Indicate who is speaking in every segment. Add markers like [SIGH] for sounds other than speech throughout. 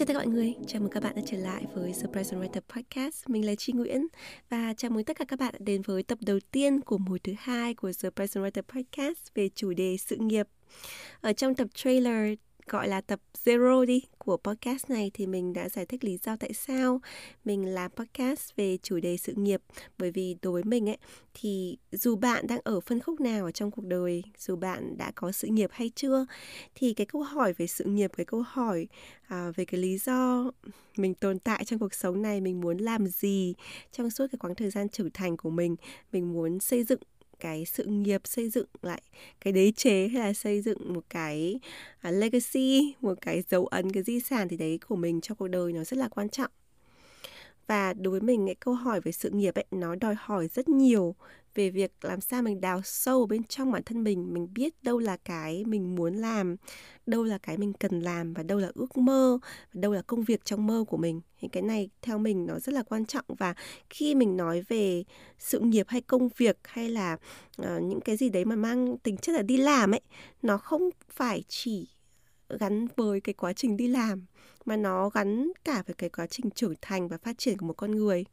Speaker 1: Chào tất cả mọi người, chào mừng các bạn đã trở lại với The Present Writer Podcast. Mình là Chi Nguyễn và chào mừng tất cả các bạn đã đến với tập đầu tiên của mùa thứ hai của The Present Writer Podcast về chủ đề sự nghiệp. Ở trong tập trailer gọi là tập zero đi của podcast này thì mình đã giải thích lý do tại sao mình làm podcast về chủ đề sự nghiệp. Bởi vì đối với mình ấy thì dù bạn đang ở phân khúc nào ở trong cuộc đời dù bạn đã có sự nghiệp hay chưa thì cái câu hỏi về sự nghiệp cái câu hỏi à, về cái lý do mình tồn tại trong cuộc sống này mình muốn làm gì trong suốt cái quãng thời gian trưởng thành của mình mình muốn xây dựng cái sự nghiệp xây dựng lại cái đế chế hay là xây dựng một cái uh, legacy một cái dấu ấn cái di sản thì đấy của mình trong cuộc đời nó rất là quan trọng. Và đối với mình cái câu hỏi về sự nghiệp ấy nó đòi hỏi rất nhiều về việc làm sao mình đào sâu bên trong bản thân mình mình biết đâu là cái mình muốn làm đâu là cái mình cần làm và đâu là ước mơ và đâu là công việc trong mơ của mình. Thì cái này theo mình nó rất là quan trọng và khi mình nói về sự nghiệp hay công việc hay là uh, những cái gì đấy mà mang tính chất là đi làm ấy nó không phải chỉ gắn với cái quá trình đi làm mà nó gắn cả với cái quá trình trưởng thành và phát triển của một con người.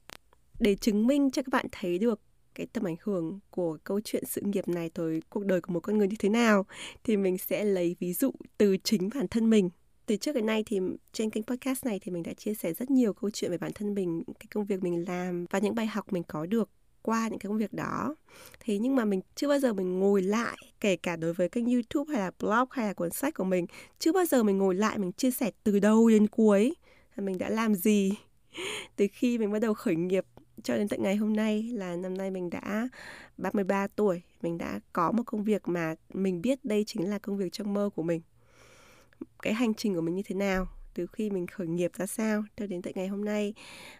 Speaker 1: Để chứng minh cho các bạn thấy được cái tầm ảnh hưởng của câu chuyện sự nghiệp này tới cuộc đời của một con người như thế nào, thì mình sẽ lấy ví dụ từ chính bản thân mình. Từ trước đến nay thì trên kênh podcast này thì mình đã chia sẻ rất nhiều câu chuyện về bản thân mình, cái công việc mình làm và những bài học mình có được qua những cái công việc đó. Thế nhưng mà mình chưa bao giờ mình ngồi lại, kể cả đối với kênh youtube hay là blog hay là cuốn sách của mình, chưa bao giờ mình ngồi lại mình chia sẻ từ đầu đến cuối mình đã làm gì. [LAUGHS] Từ khi mình bắt đầu khởi nghiệp cho đến tận ngày hôm nay là năm nay mình đã 33 tuổi, mình đã có một công việc mà mình biết đây chính là công việc trong mơ của mình. Cái hành trình của mình như thế nào, từ khi mình khởi nghiệp ra sao cho đến tận ngày hôm nay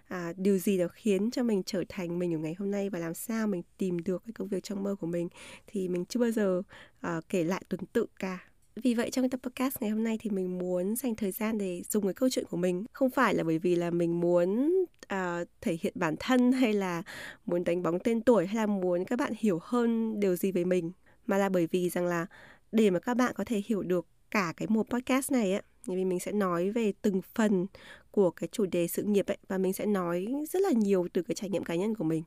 Speaker 1: à, điều gì đã khiến cho mình trở thành mình ở ngày hôm nay và làm sao mình tìm được cái công việc trong mơ của mình thì mình chưa bao giờ à, kể lại tuần tự cả vì vậy trong tập podcast ngày hôm nay thì mình muốn dành thời gian để dùng cái câu chuyện của mình. Không phải là bởi vì là mình muốn uh, thể hiện bản thân hay là muốn đánh bóng tên tuổi hay là muốn các bạn hiểu hơn điều gì về mình mà là bởi vì rằng là để mà các bạn có thể hiểu được cả cái mùa podcast này á vì mình sẽ nói về từng phần của cái chủ đề sự nghiệp ấy và mình sẽ nói rất là nhiều từ cái trải nghiệm cá nhân của mình.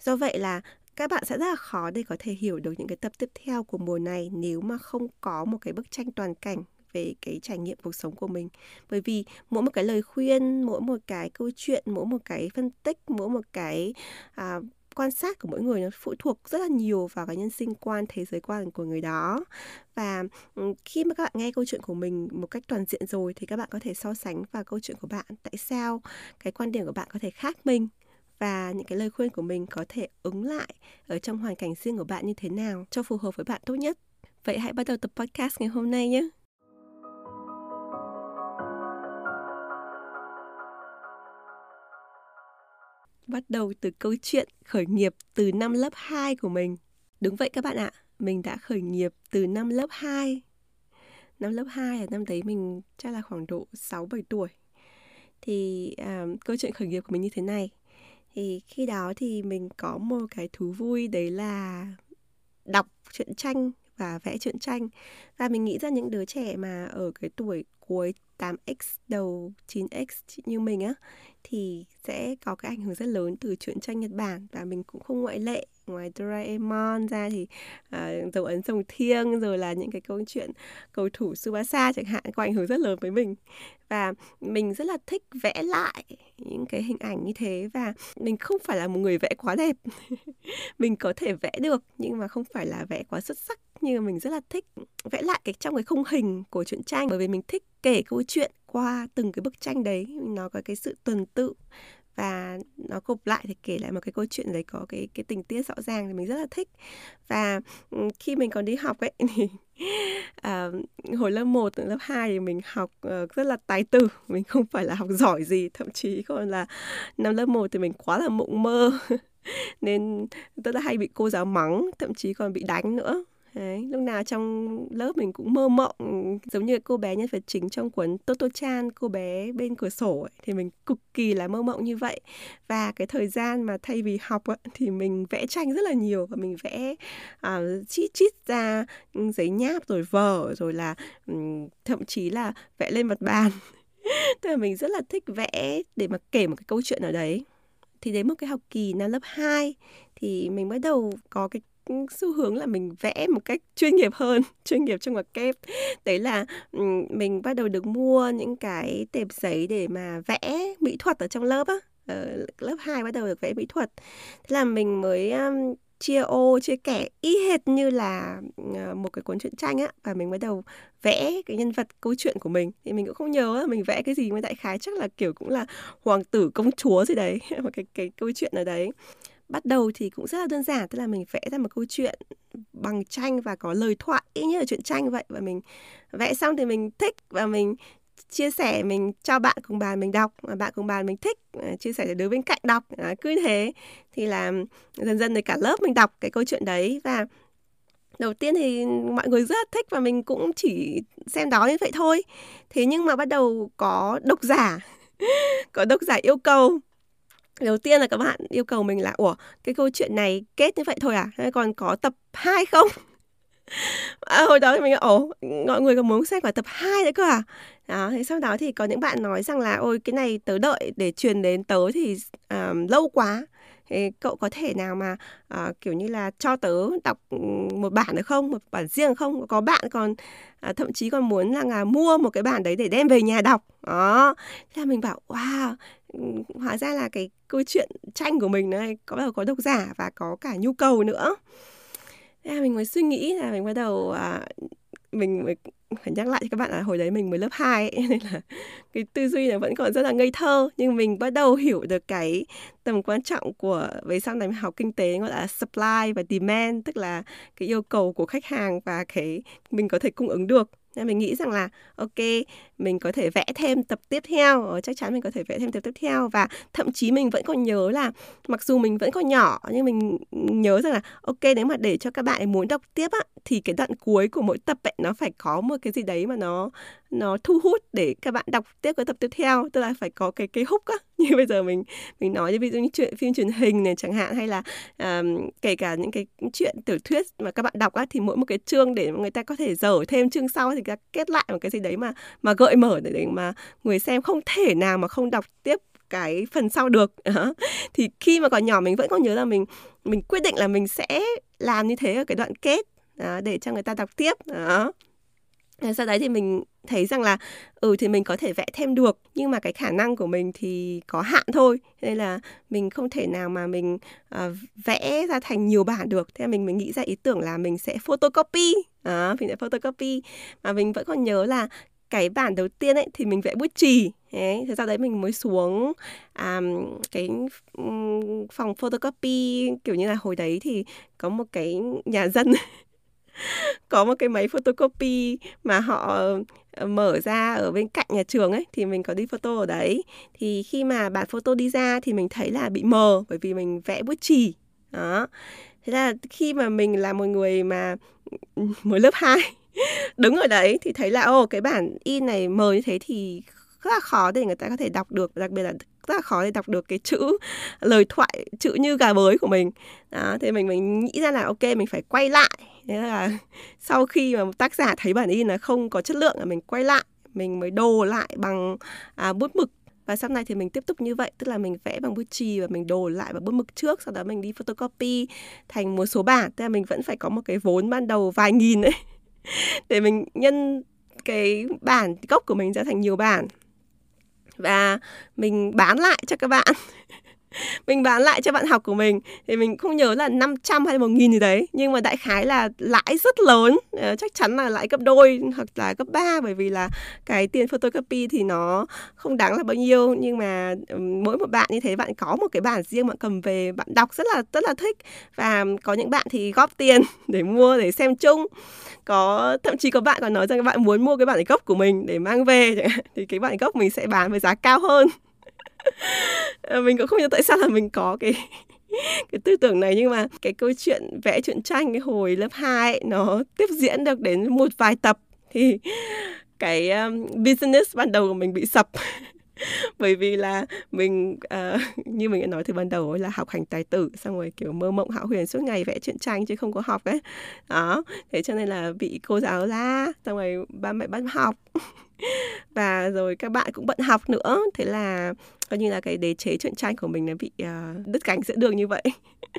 Speaker 1: Do vậy là các bạn sẽ rất là khó để có thể hiểu được những cái tập tiếp theo của mùa này nếu mà không có một cái bức tranh toàn cảnh về cái trải nghiệm cuộc sống của mình. Bởi vì mỗi một cái lời khuyên mỗi một cái câu chuyện mỗi một cái phân tích mỗi một cái à, quan sát của mỗi người nó phụ thuộc rất là nhiều vào cái nhân sinh quan thế giới quan của người đó. Và ừ, khi mà các bạn nghe câu chuyện của mình một cách toàn diện rồi thì các bạn có thể so sánh vào câu chuyện của bạn. Tại sao cái quan điểm của bạn có thể khác mình? Và những cái lời khuyên của mình có thể ứng lại ở trong hoàn cảnh riêng của bạn như thế nào cho phù hợp với bạn tốt nhất. Vậy hãy bắt đầu tập podcast ngày hôm nay nhé. Bắt đầu từ câu chuyện khởi nghiệp từ năm lớp 2 của mình. Đúng vậy các bạn ạ, mình đã khởi nghiệp từ năm lớp 2. Năm lớp 2 là năm đấy mình chắc là khoảng độ 6-7 tuổi. Thì à, câu chuyện khởi nghiệp của mình như thế này thì khi đó thì mình có một cái thú vui, đấy là đọc truyện tranh và vẽ truyện tranh. Và mình nghĩ ra những đứa trẻ mà ở cái tuổi cuối 8x đầu 9x như mình á thì sẽ có cái ảnh hưởng rất lớn từ truyện tranh Nhật Bản. Và mình cũng không ngoại lệ ngoài Doraemon ra thì uh, dấu ấn rồng thiêng rồi là những cái câu chuyện cầu thủ Subasa chẳng hạn có ảnh hưởng rất lớn với mình. Và mình rất là thích vẽ lại những cái hình ảnh như thế. Và mình không phải là một người vẽ quá đẹp. [LAUGHS] Mình có thể vẽ được nhưng mà không phải là vẽ quá xuất sắc nhưng mà mình rất là thích vẽ lại cái trong cái khung hình của truyện tranh bởi vì mình thích kể câu chuyện qua từng cái bức tranh đấy nó có cái sự tuần tự và nó gộp lại thì kể lại một cái câu chuyện đấy có cái cái tình tiết rõ ràng thì mình rất là thích. Và ừ, khi mình còn đi học ấy [LAUGHS] thì à, hồi lớp 1 lớp 2 thì mình học uh, rất là tài tử mình không phải là học giỏi gì thậm chí còn là năm lớp 1 thì mình quá là mộng mơ [LAUGHS] nên rất là hay bị cô giáo mắng thậm chí còn bị đánh nữa. Đấy, lúc nào trong lớp mình cũng mơ mộng giống như cô bé nhân vật chính trong cuốn Toto Chan, cô bé bên cửa sổ ấy, thì mình cực kỳ là mơ mộng như vậy. Và cái thời gian mà thay vì học ấy, thì mình vẽ tranh rất là nhiều và mình vẽ à, uh, chít chít ra ừ, giấy nháp rồi vở rồi là um, thậm chí là vẽ lên mặt bàn. [LAUGHS] Tức là mình rất là thích vẽ để mà kể một cái câu chuyện ở đấy thì đến một cái học kỳ năm lớp 2 thì mình bắt đầu có cái xu hướng là mình vẽ một cách chuyên nghiệp hơn [LAUGHS] chuyên nghiệp trong ngoặc kép. Đấy là mình bắt đầu được mua những cái tệp giấy để mà vẽ mỹ thuật ở trong lớp á. Ở lớp 2 bắt đầu được vẽ mỹ thuật. Thế là mình mới um, chia ô chia kẻ y hệt như là ờ, một cái cuốn truyện tranh á và mình bắt đầu vẽ cái nhân vật câu chuyện của mình. Thì mình cũng không nhớ mình vẽ cái gì mà đại khái chắc là kiểu cũng là hoàng tử công chúa gì đấy [LAUGHS] một cái cái câu chuyện ở đấy bắt đầu thì cũng rất là đơn giản tức là mình vẽ ra một câu chuyện bằng tranh và có lời thoại y như là chuyện tranh vậy. Và mình vẽ xong thì mình thích và mình chia sẻ mình cho bạn cùng bàn mình đọc. Và bạn cùng bàn mình thích à, chia sẻ để đứa bên cạnh đọc. À, cứ thế. Thì là dần dần thì cả lớp mình đọc cái câu chuyện đấy. Và đầu tiên thì mọi người rất thích và mình cũng chỉ xem đó như vậy thôi. Thế nhưng mà bắt đầu có độc giả [LAUGHS] có độc giả yêu cầu đầu tiên là các bạn yêu cầu mình là ủa cái câu chuyện này kết như vậy thôi à? Hay còn có tập 2 không? [LAUGHS] À, hồi đó thì mình ồ mọi người có muốn xem cả tập 2 nữa cơ à? Đó thế sau đó thì có những bạn nói rằng là ôi cái này tớ đợi để truyền đến tớ thì um, lâu quá. Thì cậu có thể nào mà uh, kiểu như là cho tớ đọc một bản được không? Một bản riêng không? Có bạn còn uh, thậm chí còn muốn là, là mua một cái bản đấy để đem về nhà đọc. Đó. Thế là mình bảo wow hóa ra là cái câu chuyện tranh của mình này có bắt đầu có độc giả và có cả nhu cầu nữa. Thế là mình mới suy nghĩ là mình bắt đầu à, mình mới phải nhắc lại cho các bạn là hồi đấy mình mới lớp 2 ấy, [LAUGHS] nên là cái tư duy này vẫn còn rất là ngây thơ. Nhưng mình bắt đầu hiểu được cái tầm quan trọng của về sau này học kinh tế gọi là supply và demand tức là cái yêu cầu của khách hàng và cái mình có thể cung ứng được nên mình nghĩ rằng là ok mình có thể vẽ thêm tập tiếp theo ờ, chắc chắn mình có thể vẽ thêm tập tiếp theo. Và thậm chí mình vẫn còn nhớ là mặc dù mình vẫn còn nhỏ nhưng mình nhớ rằng là ok nếu mà để cho các bạn muốn đọc tiếp á thì cái đoạn cuối của mỗi tập ấy nó phải có một cái gì đấy mà nó nó thu hút để các bạn đọc tiếp cái tập tiếp theo. Tức là phải có cái cái hút á. [LAUGHS] như bây giờ mình mình nói như ví dụ như chuyện phim truyền hình này chẳng hạn hay là um, kể cả những cái chuyện tiểu thuyết mà các bạn đọc á thì mỗi một cái chương để người ta có thể dở thêm chương sau thì ta kết lại một cái gì đấy mà mà gợi mở để, để mà người xem không thể nào mà không đọc tiếp cái phần sau được. [LAUGHS] Thì khi mà còn nhỏ mình vẫn còn nhớ là mình mình quyết định là mình sẽ làm như thế ở cái đoạn kết đó, để cho người ta đọc tiếp. Đó sau đấy thì mình thấy rằng là ừ thì mình có thể vẽ thêm được nhưng mà cái khả năng của mình thì có hạn thôi. Nên là mình không thể nào mà mình uh, vẽ ra thành nhiều bản được. Thế là mình mình nghĩ ra ý tưởng là mình sẽ photocopy. À, mình sẽ photocopy. Mà mình vẫn còn nhớ là cái bản đầu tiên ấy thì mình vẽ bút chì. Đấy, thế sau đấy mình mới xuống um, cái um, phòng photocopy. Kiểu như là hồi đấy thì có một cái nhà dân [LAUGHS] [LAUGHS] có một cái máy photocopy mà họ ờ, mở ra ở bên cạnh nhà trường ấy, thì mình có đi photo ở đấy. Thì khi mà bản photo đi ra thì mình thấy là bị mờ, bởi vì mình vẽ bút chì. Đó. Thế là khi mà mình là một người mà, [LAUGHS] mới lớp 2 [LAUGHS] đứng ở đấy thì thấy là ô cái bản in này mờ như thế thì rất là khó để người ta có thể đọc được đặc biệt là ra khỏi khó để đọc được cái chữ lời thoại chữ như gà bới của mình. Đó thì mình mình nghĩ ra là ok mình phải quay lại. Thế là [LAUGHS] sau khi mà tác giả thấy bản in là không có chất lượng là mình quay lại mình mới đồ lại bằng à, bút mực. Và sau này thì mình tiếp tục như vậy tức là mình vẽ bằng bút chì và mình đồ lại bằng bút mực trước sau đó mình đi photocopy thành một số bản tức là mình vẫn phải có một cái vốn ban đầu vài nghìn ấy [LAUGHS] để mình nhân cái bản gốc của mình ra thành nhiều bản và mình bán lại cho các bạn. [LAUGHS] mình bán lại cho bạn học của mình. Thì mình không nhớ là 500 hay 1 nghìn gì đấy, nhưng mà đại khái là lãi rất lớn. Ờ, chắc chắn là lãi gấp đôi hoặc là gấp ba, bởi vì là cái tiền photocopy thì nó không đáng là bao nhiêu. Nhưng mà mỗi một bạn như thế, bạn có một cái bản riêng bạn cầm về, bạn đọc rất là rất là thích. Và có những bạn thì góp tiền [LAUGHS] để mua, để xem chung. Có, thậm chí có bạn còn nói rằng các bạn muốn mua cái bản gốc của mình để mang về thì cái bản gốc mình sẽ bán với giá cao hơn. Ờ, mình cũng không hiểu tại sao là mình có cái cái tư tưởng này nhưng mà cái câu chuyện vẽ truyện tranh cái hồi lớp 2 ấy, nó tiếp diễn được đến một vài tập. Thì cái um, business ban đầu của mình bị sập. [LAUGHS] Bởi vì là mình uh, như mình đã nói từ ban đầu ấy là học hành tài tử xong rồi kiểu mơ mộng hão huyền suốt ngày vẽ truyện tranh chứ không có học ấy. Đó thế cho nên là bị cô giáo la xong rồi ba mẹ bắt học. [LAUGHS] [LAUGHS] và rồi các bạn cũng bận học nữa. Thế là coi như là cái đế chế truyện tranh của mình nó bị uh, đứt cánh giữa đường như vậy.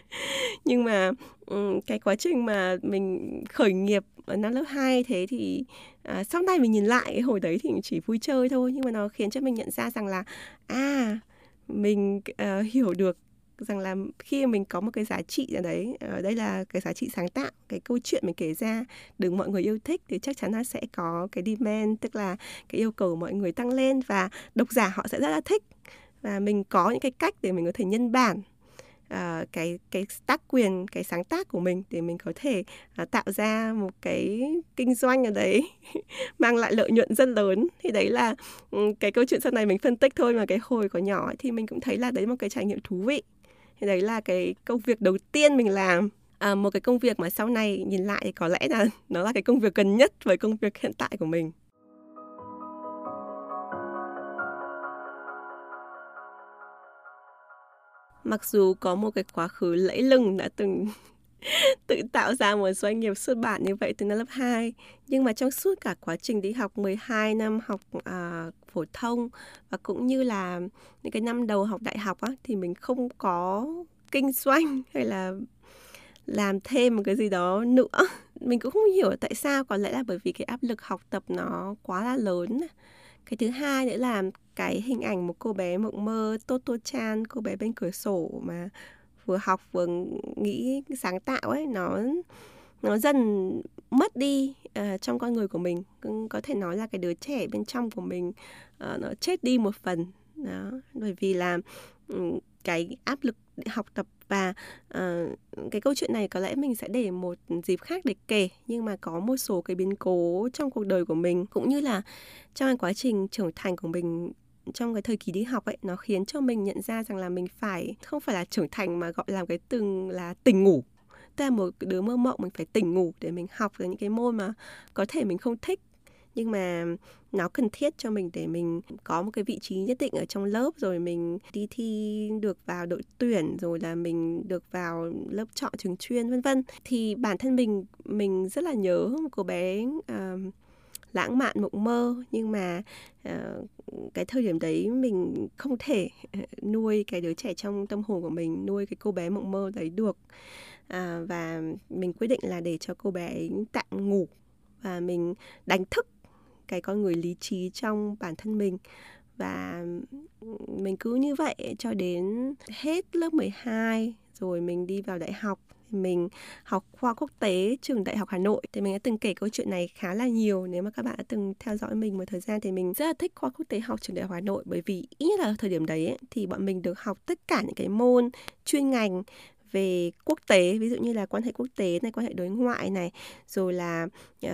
Speaker 1: [LAUGHS] Nhưng mà um, cái quá trình mà mình khởi nghiệp ở năm lớp 2 thế thì uh, sau này mình nhìn lại cái hồi đấy thì chỉ vui chơi thôi. Nhưng mà nó khiến cho mình nhận ra rằng là à mình uh, hiểu được rằng là khi mình có một cái giá trị ở đấy ở đây là cái giá trị sáng tạo cái câu chuyện mình kể ra được mọi người yêu thích thì chắc chắn nó sẽ có cái demand tức là cái yêu cầu mọi người tăng lên và độc giả họ sẽ rất là thích. Và mình có những cái cách để mình có thể nhân bản uh, cái cái tác quyền cái sáng tác của mình để mình có thể uh, tạo ra một cái kinh doanh ở đấy [LAUGHS] mang lại lợi nhuận rất lớn. Thì đấy là um, cái câu chuyện sau này mình phân tích thôi mà cái hồi có nhỏ ấy, thì mình cũng thấy là đấy một cái trải nghiệm thú vị thì đấy là cái công việc đầu tiên mình làm. À, một cái công việc mà sau này nhìn lại thì có lẽ là [LAUGHS] nó là cái công việc gần nhất với công việc hiện tại của mình. Mặc dù có một cái quá khứ lẫy lừng đã từng [LAUGHS] tự tạo ra một doanh nghiệp xuất bản như vậy từ năm lớp 2 nhưng mà trong suốt cả quá trình đi học 12 năm học à, phổ thông và cũng như là những cái năm đầu học đại học á, thì mình không có kinh doanh [LAUGHS] hay là làm thêm một cái gì đó nữa. Mình cũng không hiểu tại sao, có lẽ là bởi vì cái áp lực học tập nó quá là lớn cái thứ hai nữa là cái hình ảnh một cô bé mộng mơ Toto Chan cô bé bên cửa sổ mà vừa học vừa nghĩ sáng tạo ấy, nó nó dần mất đi uh, trong con người của mình. Có thể nói là cái đứa trẻ bên trong của mình uh, nó chết đi một phần. Đó bởi vì là um, cái áp lực học tập và uh, cái câu chuyện này có lẽ mình sẽ để một dịp khác để kể nhưng mà có một số cái biến cố trong cuộc đời của mình cũng như là trong cái quá trình trưởng thành của mình trong cái thời kỳ đi học ấy nó khiến cho mình nhận ra rằng là mình phải không phải là trưởng thành mà gọi là cái từng là tỉnh ngủ ta là một đứa mơ mộng mình phải tỉnh ngủ để mình học được những cái môn mà có thể mình không thích. Nhưng mà nó cần thiết cho mình để mình có một cái vị trí nhất định ở trong lớp rồi mình đi thi được vào đội tuyển rồi là mình được vào lớp chọn trường chuyên vân vân. Thì bản thân mình mình rất là nhớ một cô bé uh, lãng mạn mộng mơ. Nhưng mà uh, cái thời điểm đấy mình không thể ờ, nuôi cái đứa trẻ trong tâm hồn của mình nuôi cái cô bé mộng mơ đấy được à, và mình quyết định là để cho cô bé ấy tạm ngủ và mình đánh thức cái con người lý trí trong bản thân mình. Và mình cứ như vậy cho đến hết lớp 12 rồi mình đi vào đại học. Mình học khoa quốc tế trường đại học Hà Nội. Thì mình đã từng kể câu chuyện này khá là nhiều. Nếu mà các bạn đã từng theo dõi mình một thời gian thì mình rất là thích khoa quốc tế học trường đại học Hà Nội. Bởi vì ít nhất là thời điểm đấy ấy, thì bọn mình được học tất cả những cái môn chuyên ngành về quốc tế ví dụ như là quan hệ quốc tế này quan hệ đối ngoại này rồi là uh,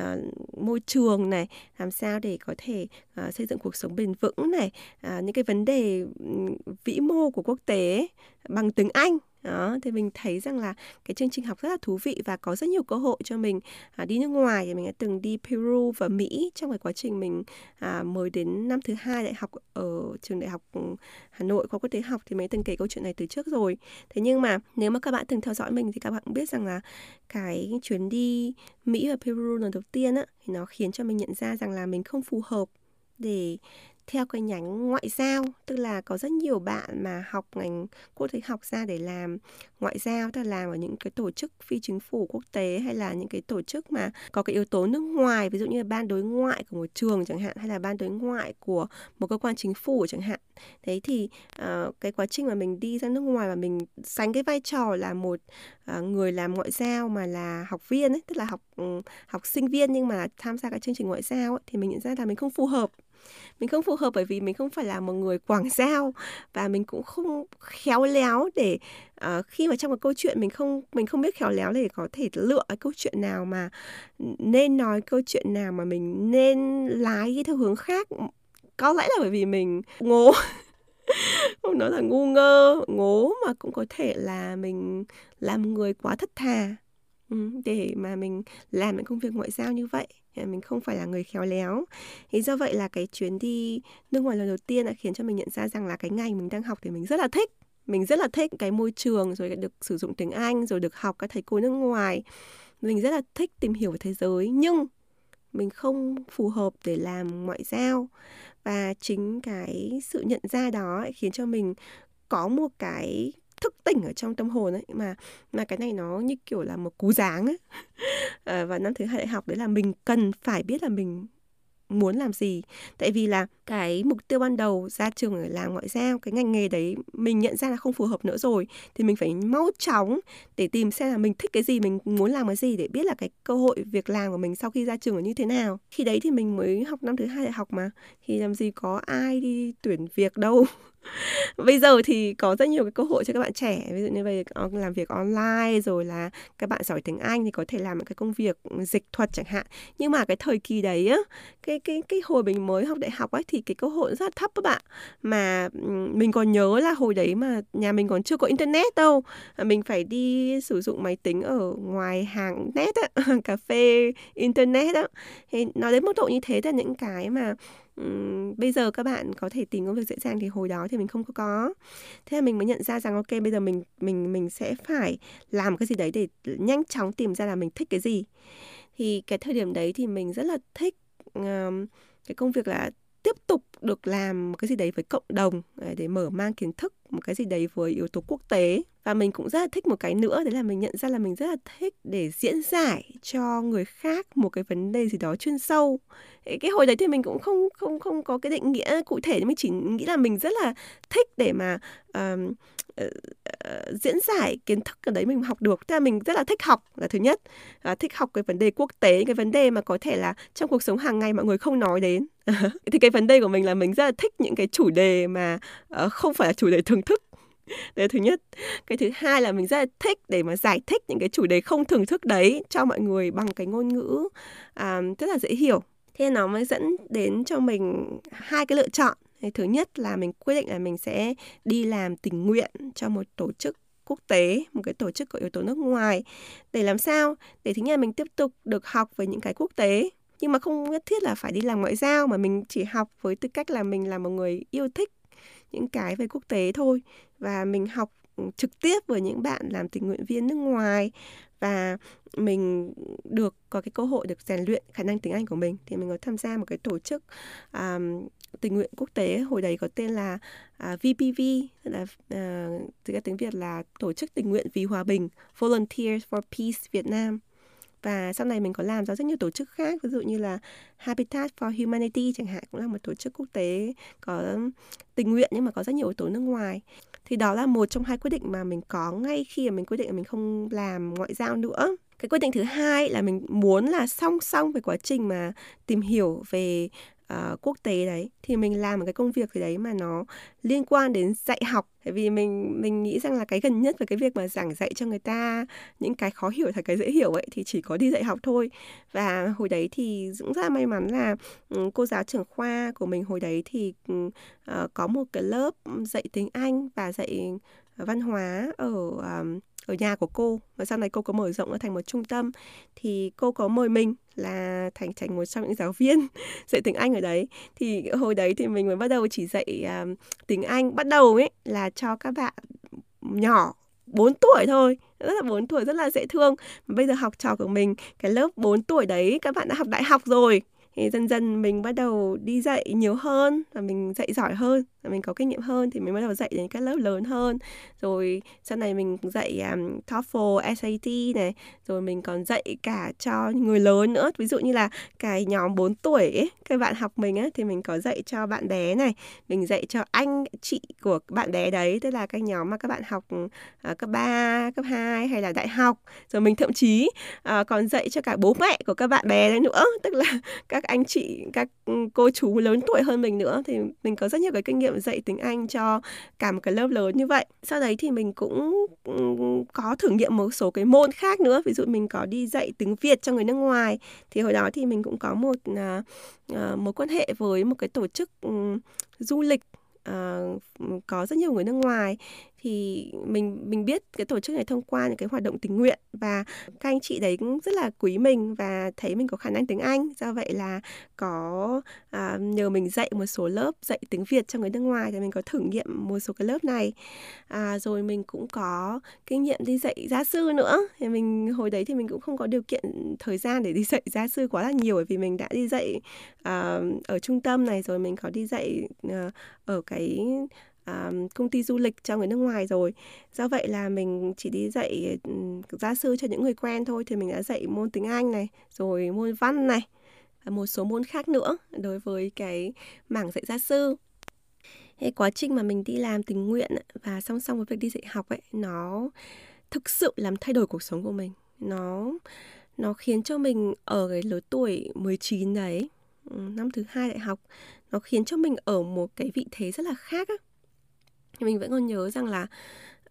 Speaker 1: môi trường này làm sao để có thể uh, xây dựng cuộc sống bền vững này uh, những cái vấn đề vĩ mô của quốc tế bằng tiếng Anh đó thì mình thấy rằng là cái chương trình học rất là thú vị và có rất nhiều cơ hội cho mình à, đi nước ngoài thì mình đã từng đi Peru và Mỹ trong cái quá trình mình à, mới đến năm thứ hai đại học ở trường đại học ừ, Hà Nội khoa quốc tế học thì mình từng kể câu chuyện này từ trước rồi. Thế nhưng mà nếu mà các bạn từng theo dõi mình thì các bạn cũng biết rằng là cái chuyến đi Mỹ và Peru lần đầu tiên á thì nó khiến cho mình nhận ra rằng là mình không phù hợp để theo cái nhánh ngoại giao tức là có rất nhiều bạn mà học ngành quốc tế học ra để làm ngoại giao tức là làm ở những cái tổ chức phi chính phủ quốc tế hay là những cái tổ chức mà có cái yếu tố nước ngoài ví dụ như là ban đối ngoại của một trường chẳng hạn hay là ban đối ngoại của một cơ quan chính phủ chẳng hạn. Thế thì uh, cái quá trình mà mình đi ra nước ngoài và mình sánh cái vai trò là một uh, người làm ngoại giao mà là học viên ấy tức là học um, học sinh viên nhưng mà tham gia các chương trình ngoại giao ấy, thì mình nhận ra là mình không phù hợp mình không phù hợp bởi vì mình không phải là một người quảng giao và mình cũng không khéo léo để uh, khi mà trong một câu chuyện mình không mình không biết khéo léo để có thể lựa cái câu chuyện nào mà nên nói câu chuyện nào mà mình nên lái cái theo hướng khác. Có lẽ là bởi vì mình ngố [LAUGHS] không nói là ngu ngơ ngố mà cũng có thể là mình làm người quá thất thà ừ, để mà mình làm những công việc ngoại giao như vậy mình không phải là người khéo léo. Thì do vậy là cái chuyến đi nước ngoài lần đầu tiên đã khiến cho mình nhận ra rằng là cái ngành mình đang học thì mình rất là thích. Mình rất là thích cái môi trường, rồi được sử dụng tiếng Anh, rồi được học các thầy cô nước ngoài. Mình rất là thích tìm hiểu về thế giới, nhưng mình không phù hợp để làm ngoại giao. Và chính cái sự nhận ra đó khiến cho mình có một cái thức tỉnh ở trong tâm hồn ấy mà mà cái này nó như kiểu là một cú dáng ấy. [LAUGHS] Ờ, à, và năm thứ hai đại học đấy là mình cần phải biết là mình muốn làm gì. Tại vì là cái mục tiêu ban đầu ra trường để làm ngoại giao cái ngành nghề đấy mình nhận ra là không phù hợp nữa rồi thì mình phải mau chóng để tìm xem là mình thích cái gì mình muốn làm cái gì để biết là cái cơ hội việc làm của mình sau khi ra trường là như thế nào. Khi đấy thì mình mới học năm thứ hai đại học mà thì làm gì có ai đi tuyển việc đâu. [LAUGHS] bây giờ thì có rất nhiều cái cơ hội cho các bạn trẻ, ví dụ như bây giờ làm việc online rồi là các bạn giỏi tiếng Anh thì có thể làm cái công việc dịch thuật chẳng hạn. Nhưng mà cái thời kỳ đấy á, cái cái cái hồi mình mới học đại học ấy thì cái cơ hội rất là thấp các bạn. Mà mình còn nhớ là hồi đấy mà nhà mình còn chưa có internet đâu à, mình phải đi sử dụng máy tính ở ngoài hàng net á, [LAUGHS] cà phê internet á. Thì nói đến mức độ như thế là những cái mà um, bây giờ các bạn có thể tìm công việc dễ dàng thì hồi đó thì mình không có có. Thế là mình mới nhận ra rằng ok bây giờ mình mình mình sẽ phải làm cái gì đấy để nhanh chóng tìm ra là mình thích cái gì. Thì cái thời điểm đấy thì mình rất là thích um, cái công việc là tiếp tục được làm một cái gì đấy với cộng đồng à, để mở mang kiến thức một cái gì đấy với yếu tố quốc tế. Và mình cũng rất là thích một cái nữa đấy là mình nhận ra là mình rất là thích để diễn giải cho người khác một cái vấn đề gì đó chuyên sâu. Cái hồi đấy thì mình cũng không không không có cái định nghĩa cụ thể nhưng mình chỉ nghĩ là mình rất là thích để mà uh, uh, diễn giải kiến thức ở đấy mình học được. Tức là mình rất là thích học là thứ nhất. Uh, thích học cái vấn đề quốc tế cái vấn đề mà có thể là trong cuộc sống hàng ngày mọi người không nói đến. [LAUGHS] Thì cái vấn đề của mình là mình rất là thích những cái chủ đề mà uh, không phải là chủ đề thưởng thức. Đấy thứ nhất. Cái thứ hai là mình rất là thích để mà giải thích những cái chủ đề không thưởng thức đấy cho mọi người bằng cái ngôn ngữ à, rất là dễ hiểu. Thế nó mới dẫn đến cho mình hai cái lựa chọn thứ nhất là mình quyết định là mình sẽ đi làm tình nguyện cho một tổ chức quốc tế một cái tổ chức có yếu tố nước ngoài. Để làm sao? Để thứ nhất mình tiếp tục được học về những cái quốc tế. Nhưng mà không nhất thiết là phải đi làm ngoại giao mà mình chỉ học với tư cách là mình là một người yêu thích những cái về quốc tế thôi. Và mình học ừ, trực tiếp với những bạn làm tình nguyện viên nước ngoài. Và mình được có cái cơ hội được rèn luyện khả năng tiếng Anh của mình. Thì mình có tham gia một cái tổ chức um, tình nguyện quốc tế hồi đấy có tên là à, VPV là à, từ các tiếng Việt là tổ chức tình nguyện vì hòa bình Volunteers for Peace Việt Nam. Và sau này mình có làm cho rất nhiều tổ chức khác ví dụ như là Habitat for Humanity chẳng hạn cũng là một tổ chức quốc tế có tình nguyện nhưng mà có rất nhiều yếu tố nước ngoài. Thì đó là một trong hai quyết định mà mình có ngay khi mà mình quyết định là mình không làm ngoại giao nữa. Cái quyết định thứ hai là mình muốn là song song với quá trình mà tìm hiểu về uh, quốc tế đấy thì mình làm một cái công việc gì đấy mà nó liên quan đến dạy học. Tại vì mình mình nghĩ rằng là cái gần nhất với cái việc mà giảng dạy cho người ta những cái khó hiểu thành cái dễ hiểu ấy thì chỉ có đi dạy học thôi. Và hồi đấy thì cũng rất là may mắn là um, cô giáo trưởng khoa của mình hồi đấy thì uh, có một cái lớp dạy tiếng Anh và dạy văn hóa ở um, ở nhà của cô. Và sau này cô có mở rộng nó thành một trung tâm thì cô có mời mình là thành thành một trong những giáo viên [LAUGHS] dạy tiếng Anh ở đấy. Thì hồi đấy thì mình mới bắt đầu chỉ dạy um, tiếng Anh. Bắt đầu ấy là cho các bạn nhỏ 4 tuổi thôi rất là 4 tuổi rất là dễ thương. Bây giờ học trò của mình cái lớp 4 tuổi đấy các bạn đã học đại học rồi. Thì dần dần mình bắt đầu đi dạy nhiều hơn và mình dạy giỏi hơn mình có kinh nghiệm hơn thì mình bắt đầu dạy đến các lớp lớn hơn. Rồi sau này mình dạy um, TOEFL, SAT này rồi mình còn dạy cả cho người lớn nữa. Ví dụ như là cái nhóm 4 tuổi ấy, các bạn học mình á thì mình có dạy cho bạn bé này mình dạy cho anh chị của bạn bé đấy tức là cái nhóm mà các bạn học uh, cấp 3, cấp 2 hay là đại học. Rồi mình thậm chí uh, còn dạy cho cả bố mẹ của các bạn bé đấy nữa. Tức là các anh chị các ừ, cô chú lớn tuổi hơn mình nữa. Thì mình có rất nhiều cái kinh nghiệm dạy tiếng Anh cho cả một cái lớp lớn như vậy. Sau đấy thì mình cũng có thử nghiệm một số cái môn khác nữa. Ví dụ mình có đi dạy tiếng Việt cho người nước ngoài. Thì hồi đó thì mình cũng có một uh, mối quan hệ với một cái tổ chức um, du lịch uh, có rất nhiều người nước ngoài thì mình mình biết cái tổ chức này thông qua những cái hoạt động tình nguyện và các anh chị đấy cũng rất là quý mình và thấy mình có khả năng tiếng Anh. Do vậy là có à, nhờ mình dạy một số lớp dạy tiếng Việt cho người nước ngoài thì mình có thử nghiệm một số cái lớp này. À, rồi mình cũng có kinh nghiệm đi dạy gia sư nữa. Thì mình hồi đấy thì mình cũng không có điều kiện thời gian để đi [LAUGHS] dạy gia sư quá là nhiều bởi vì mình đã đi dạy uh, ở trung tâm này rồi mình có đi dạy uh, ở cái à, công ty du lịch cho người nước ngoài rồi. Do vậy là mình chỉ đi dạy ừ, gia sư cho những người quen thôi. Thì mình đã dạy môn tiếng anh này rồi môn văn này và một số môn khác nữa đối với cái mảng dạy gia sư. Cái quá trình mà mình đi làm tình nguyện và song song với việc đi dạy học ấy nó thực sự làm thay đổi cuộc sống của mình. Nó nó khiến cho mình ở cái lứa tuổi 19 đấy ừ, năm thứ hai đại học nó khiến cho mình ở một cái vị thế rất là khác á mình vẫn còn nhớ rằng là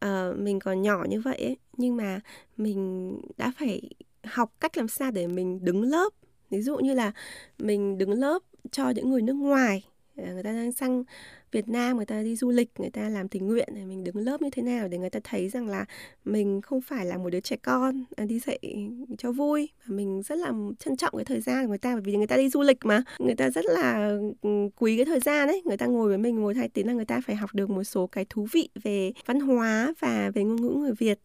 Speaker 1: uh, mình còn nhỏ như vậy ấy, nhưng mà mình đã phải học cách làm sao để mình đứng lớp. Ví dụ như là mình đứng lớp cho những người nước ngoài ờ, người ta đang sang Việt Nam, người ta đi du lịch, người ta làm tình nguyện này mình đứng lớp như thế nào để người ta thấy rằng là mình không phải là một đứa trẻ con à, đi dạy cho vui. Mà mình rất là trân trọng cái thời gian của người ta, bởi vì người ta đi du lịch mà. Người ta rất là ừ, quý cái thời gian đấy người ta ngồi với mình ngồi hai tiếng là người ta phải học được một số cái thú vị về văn hóa và về ngôn ngữ người Việt.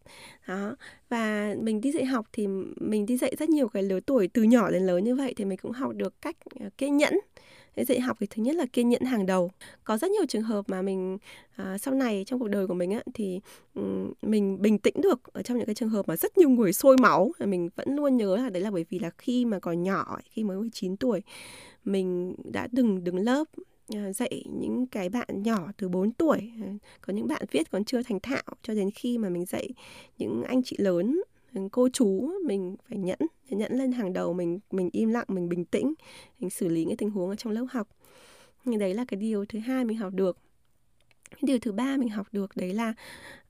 Speaker 1: Đó. Và mình đi dạy học thì mình đi dạy rất nhiều cái lứa tuổi từ nhỏ đến lớn như vậy thì mình cũng học được cách à, kiên nhẫn. Thế dạy học thì thứ nhất là kiên nhẫn hàng đầu. Có rất nhiều trường hợp mà mình à, sau này trong cuộc đời của mình á, thì um, mình bình tĩnh được ở trong những cái trường hợp mà rất nhiều người sôi máu. Mình vẫn luôn nhớ là đấy là bởi vì là khi mà còn nhỏ, khi mới 19 tuổi, mình đã từng đứng lớp à, dạy những cái bạn nhỏ từ 4 tuổi có những bạn viết còn chưa thành thạo cho đến khi mà mình dạy những anh chị lớn cô chú mình phải nhẫn nhẫn lên hàng đầu mình mình im lặng mình bình tĩnh mình xử lý những tình huống ở trong lớp học. Thì đấy là cái điều thứ hai mình học được. Cái điều thứ ba mình học được đấy là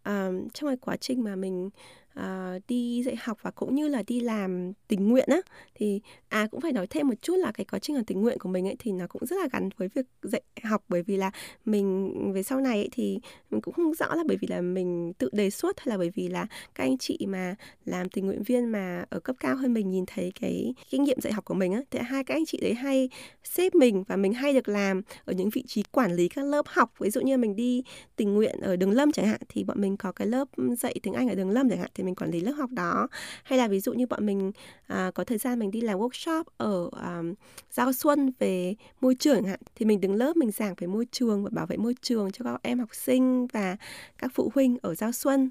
Speaker 1: uh, trong cái quá trình mà mình uh, đi dạy học và cũng như là đi làm tình nguyện á thì à cũng phải nói thêm một chút là cái quá trình làm tình nguyện của mình ấy thì nó cũng rất là gắn với việc dạy học. Bởi vì là mình về sau này ấy, thì mình cũng không rõ là bởi vì là mình tự đề xuất hay là bởi vì là các anh chị mà làm tình nguyện viên mà ở cấp cao hơn mình nhìn thấy cái kinh nghiệm dạy học của mình á thì hai các anh chị đấy hay xếp mình và mình hay được làm ở những vị trí quản lý các lớp học. Ví dụ như mình đi tình nguyện ở đường lâm chẳng hạn thì bọn mình có cái lớp dạy tiếng anh ở đường lâm chẳng hạn thì mình quản lý lớp học đó. Hay là ví dụ như bọn mình à, có thời gian mình đi làm workshop ở à, giao xuân về môi trường hạn thì mình đứng lớp mình giảng về môi trường và bảo vệ môi trường cho các em học sinh và các phụ huynh ở giao xuân.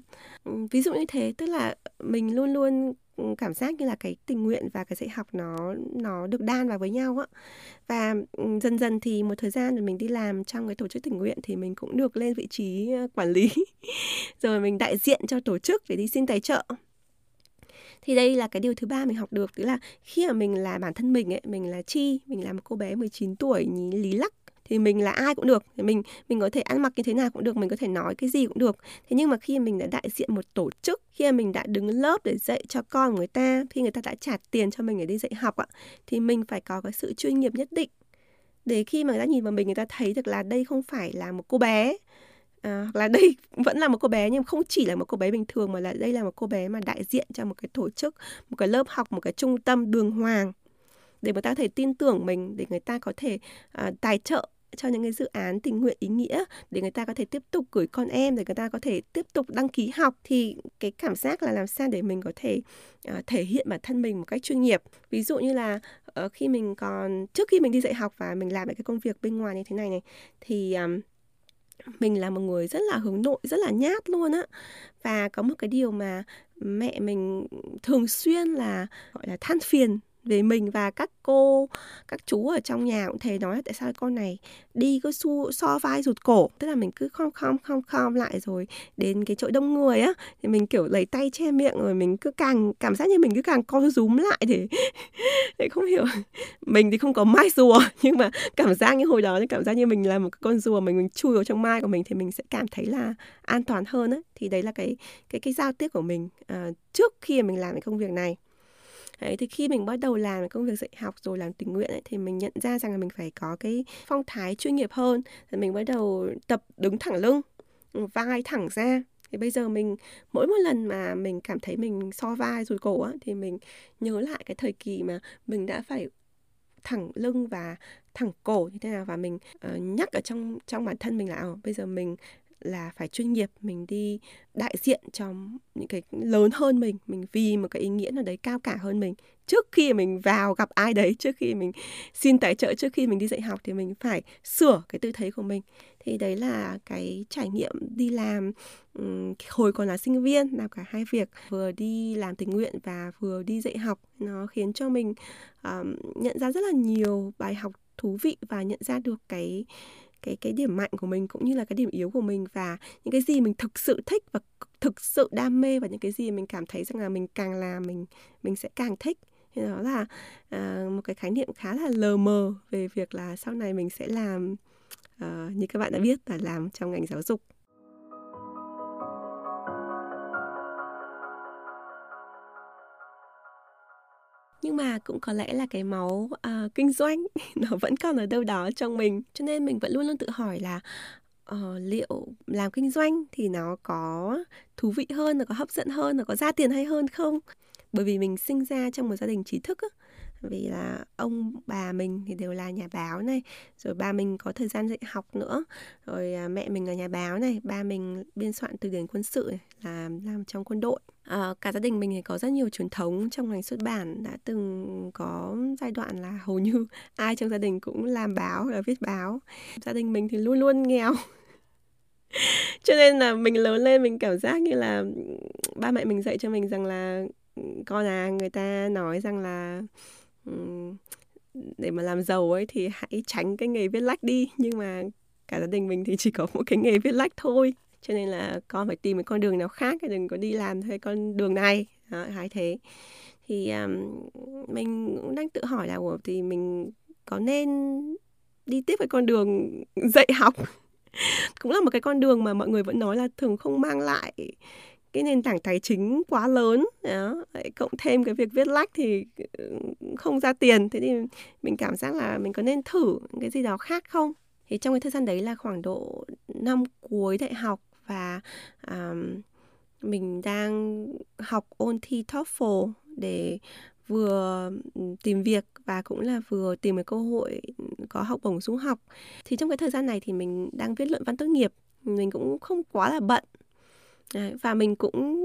Speaker 1: Ví dụ như thế tức là mình luôn luôn cảm giác như là cái tình nguyện và cái dạy học nó nó được đan vào với nhau á. Và dần dần thì một thời gian rồi mình đi làm trong cái tổ chức tình nguyện thì mình cũng được lên vị trí ờ, quản lý. [LAUGHS] Rồi mình đại diện cho tổ chức để đi xin tài trợ. Thì đây là cái điều thứ ba mình học được, tức là khi mà mình là bản thân mình ấy, mình là chi, mình là một cô bé 19 tuổi nhí lý lắc thì mình là ai cũng được. Thì mình mình có thể ăn mặc như thế nào cũng được mình có thể nói cái gì cũng được. Thế nhưng mà khi mình đã đại diện một tổ chức khi mà mình đã đứng lớp để dạy cho con người ta khi người ta đã trả tiền cho mình để đi dạy học ạ thì mình phải có cái sự chuyên nghiệp nhất định. Để khi mà người ta nhìn vào mình người ta thấy được là đây không phải là một cô bé à, hoặc là đây [LAUGHS] vẫn là một cô bé nhưng không chỉ là một cô bé bình thường mà là đây là một cô bé mà đại diện cho một cái tổ chức một cái lớp học một cái trung tâm đường hoàng. Để người ta có thể tin tưởng mình để người ta có thể uh, tài trợ cho những cái dự án tình nguyện ý nghĩa để người ta có thể tiếp tục gửi con em để người ta có thể tiếp tục đăng ký học thì cái cảm giác là làm sao để mình có thể uh, thể hiện bản thân mình một cách chuyên nghiệp. Ví dụ như là uh, khi mình còn trước khi mình đi dạy học và mình làm những cái công việc bên ngoài như thế này này thì um, mình là một người rất là hướng nội rất là nhát luôn á. Và có một cái điều mà mẹ mình thường xuyên là gọi là than phiền về mình và các cô các chú ở trong nhà cũng thề nói tại sao con này đi cứ su, so vai rụt cổ? Tức là mình cứ khom khom khom khom lại rồi đến cái chỗ đông người á thì mình kiểu lấy tay che miệng rồi mình cứ càng cảm giác như mình cứ càng co rúm lại để để [LAUGHS] không hiểu. Mình thì không có mai rùa [LAUGHS] nhưng mà cảm giác như hồi đó thì cảm giác như mình là một con rùa mình mình chui vào trong mai của mình thì mình sẽ cảm thấy là an toàn hơn á. Thì đấy là cái cái cái giao tiếp của mình uh, trước khi mình làm cái công việc này đấy thì khi mình bắt đầu làm công việc dạy học rồi làm tình nguyện ấy, thì mình nhận ra rằng là mình phải có cái phong thái chuyên nghiệp hơn. Thì mình bắt đầu tập đứng thẳng lưng vai thẳng ra. Thì bây giờ mình mỗi một lần mà mình cảm thấy mình so vai rồi cổ á thì mình nhớ lại cái thời kỳ mà mình đã phải thẳng lưng và thẳng cổ như thế nào và mình uh, nhắc ở trong trong bản thân mình là oh, bây giờ mình là phải chuyên nghiệp mình đi đại diện cho những cái lớn hơn mình mình vì một cái ý nghĩa nào đấy cao cả hơn mình. Trước khi mình vào gặp ai đấy trước khi mình xin tài trợ trước khi mình đi dạy học thì mình phải sửa cái tư thế của mình. Thì đấy là cái trải nghiệm đi làm um, hồi còn là sinh viên làm cả hai việc vừa đi làm tình nguyện và vừa đi dạy học. Nó khiến cho mình um, nhận ra rất là nhiều bài học thú vị và nhận ra được cái cái cái điểm mạnh của mình cũng như là cái điểm yếu của mình và những cái gì mình thực sự thích và thực sự đam mê và những cái gì mình cảm thấy rằng là mình càng làm mình mình sẽ càng thích. Thì đó là uh, một cái khái niệm khá là lờ mờ về việc là sau này mình sẽ làm uh, như các bạn đã biết là làm trong ngành giáo dục. Nhưng mà cũng có lẽ là cái máu uh, kinh doanh [LAUGHS] nó vẫn còn ở đâu đó trong mình. Cho nên mình vẫn luôn luôn tự hỏi là uh, liệu làm kinh doanh thì nó có thú vị hơn nó có hấp dẫn hơn nó có ra tiền hay hơn không? Bởi vì mình sinh ra trong một gia đình trí thức á, vì là ông bà mình thì đều là nhà báo này rồi ba mình có thời gian dạy học nữa. Rồi à, mẹ mình là nhà báo này ba mình biên soạn từ điển quân sự này, làm làm trong quân đội. À, cả gia đình mình thì có rất nhiều truyền thống trong ngành xuất bản đã từng có giai đoạn là hầu như [LAUGHS] ai trong gia đình cũng làm báo là viết báo. Gia đình mình thì luôn luôn nghèo. [LAUGHS] Cho nên là mình lớn lên mình cảm giác như là ba mẹ mình dạy cho mình rằng là con à người ta nói rằng là để mà làm giàu ấy thì hãy tránh cái nghề viết lách đi. Nhưng mà cả gia đình mình thì chỉ có một cái nghề viết lách thôi. Cho nên là con phải tìm một con đường nào khác đừng có đi làm theo con đường này. Đó, hay thế. Thì um, mình cũng đang tự hỏi là ủa thì mình có nên đi tiếp với con đường dạy học? [LAUGHS] Cũng là một cái con đường mà mọi người vẫn nói là thường không mang lại cái nền tảng tài chính quá lớn. Đó cộng thêm cái việc viết lách thì ừ, không ra tiền. Thế thì mình cảm giác là mình có nên thử cái gì đó khác không? Thì trong cái thời gian đấy là khoảng độ năm cuối đại học và um, mình đang học ôn thi TOEFL để vừa ừ, tìm việc và cũng là vừa tìm cái cơ hội ừ, có học bổng du học. Thì trong cái thời gian này thì mình đang viết luận văn tốt nghiệp. Mình cũng không quá là bận. Đấy, và mình cũng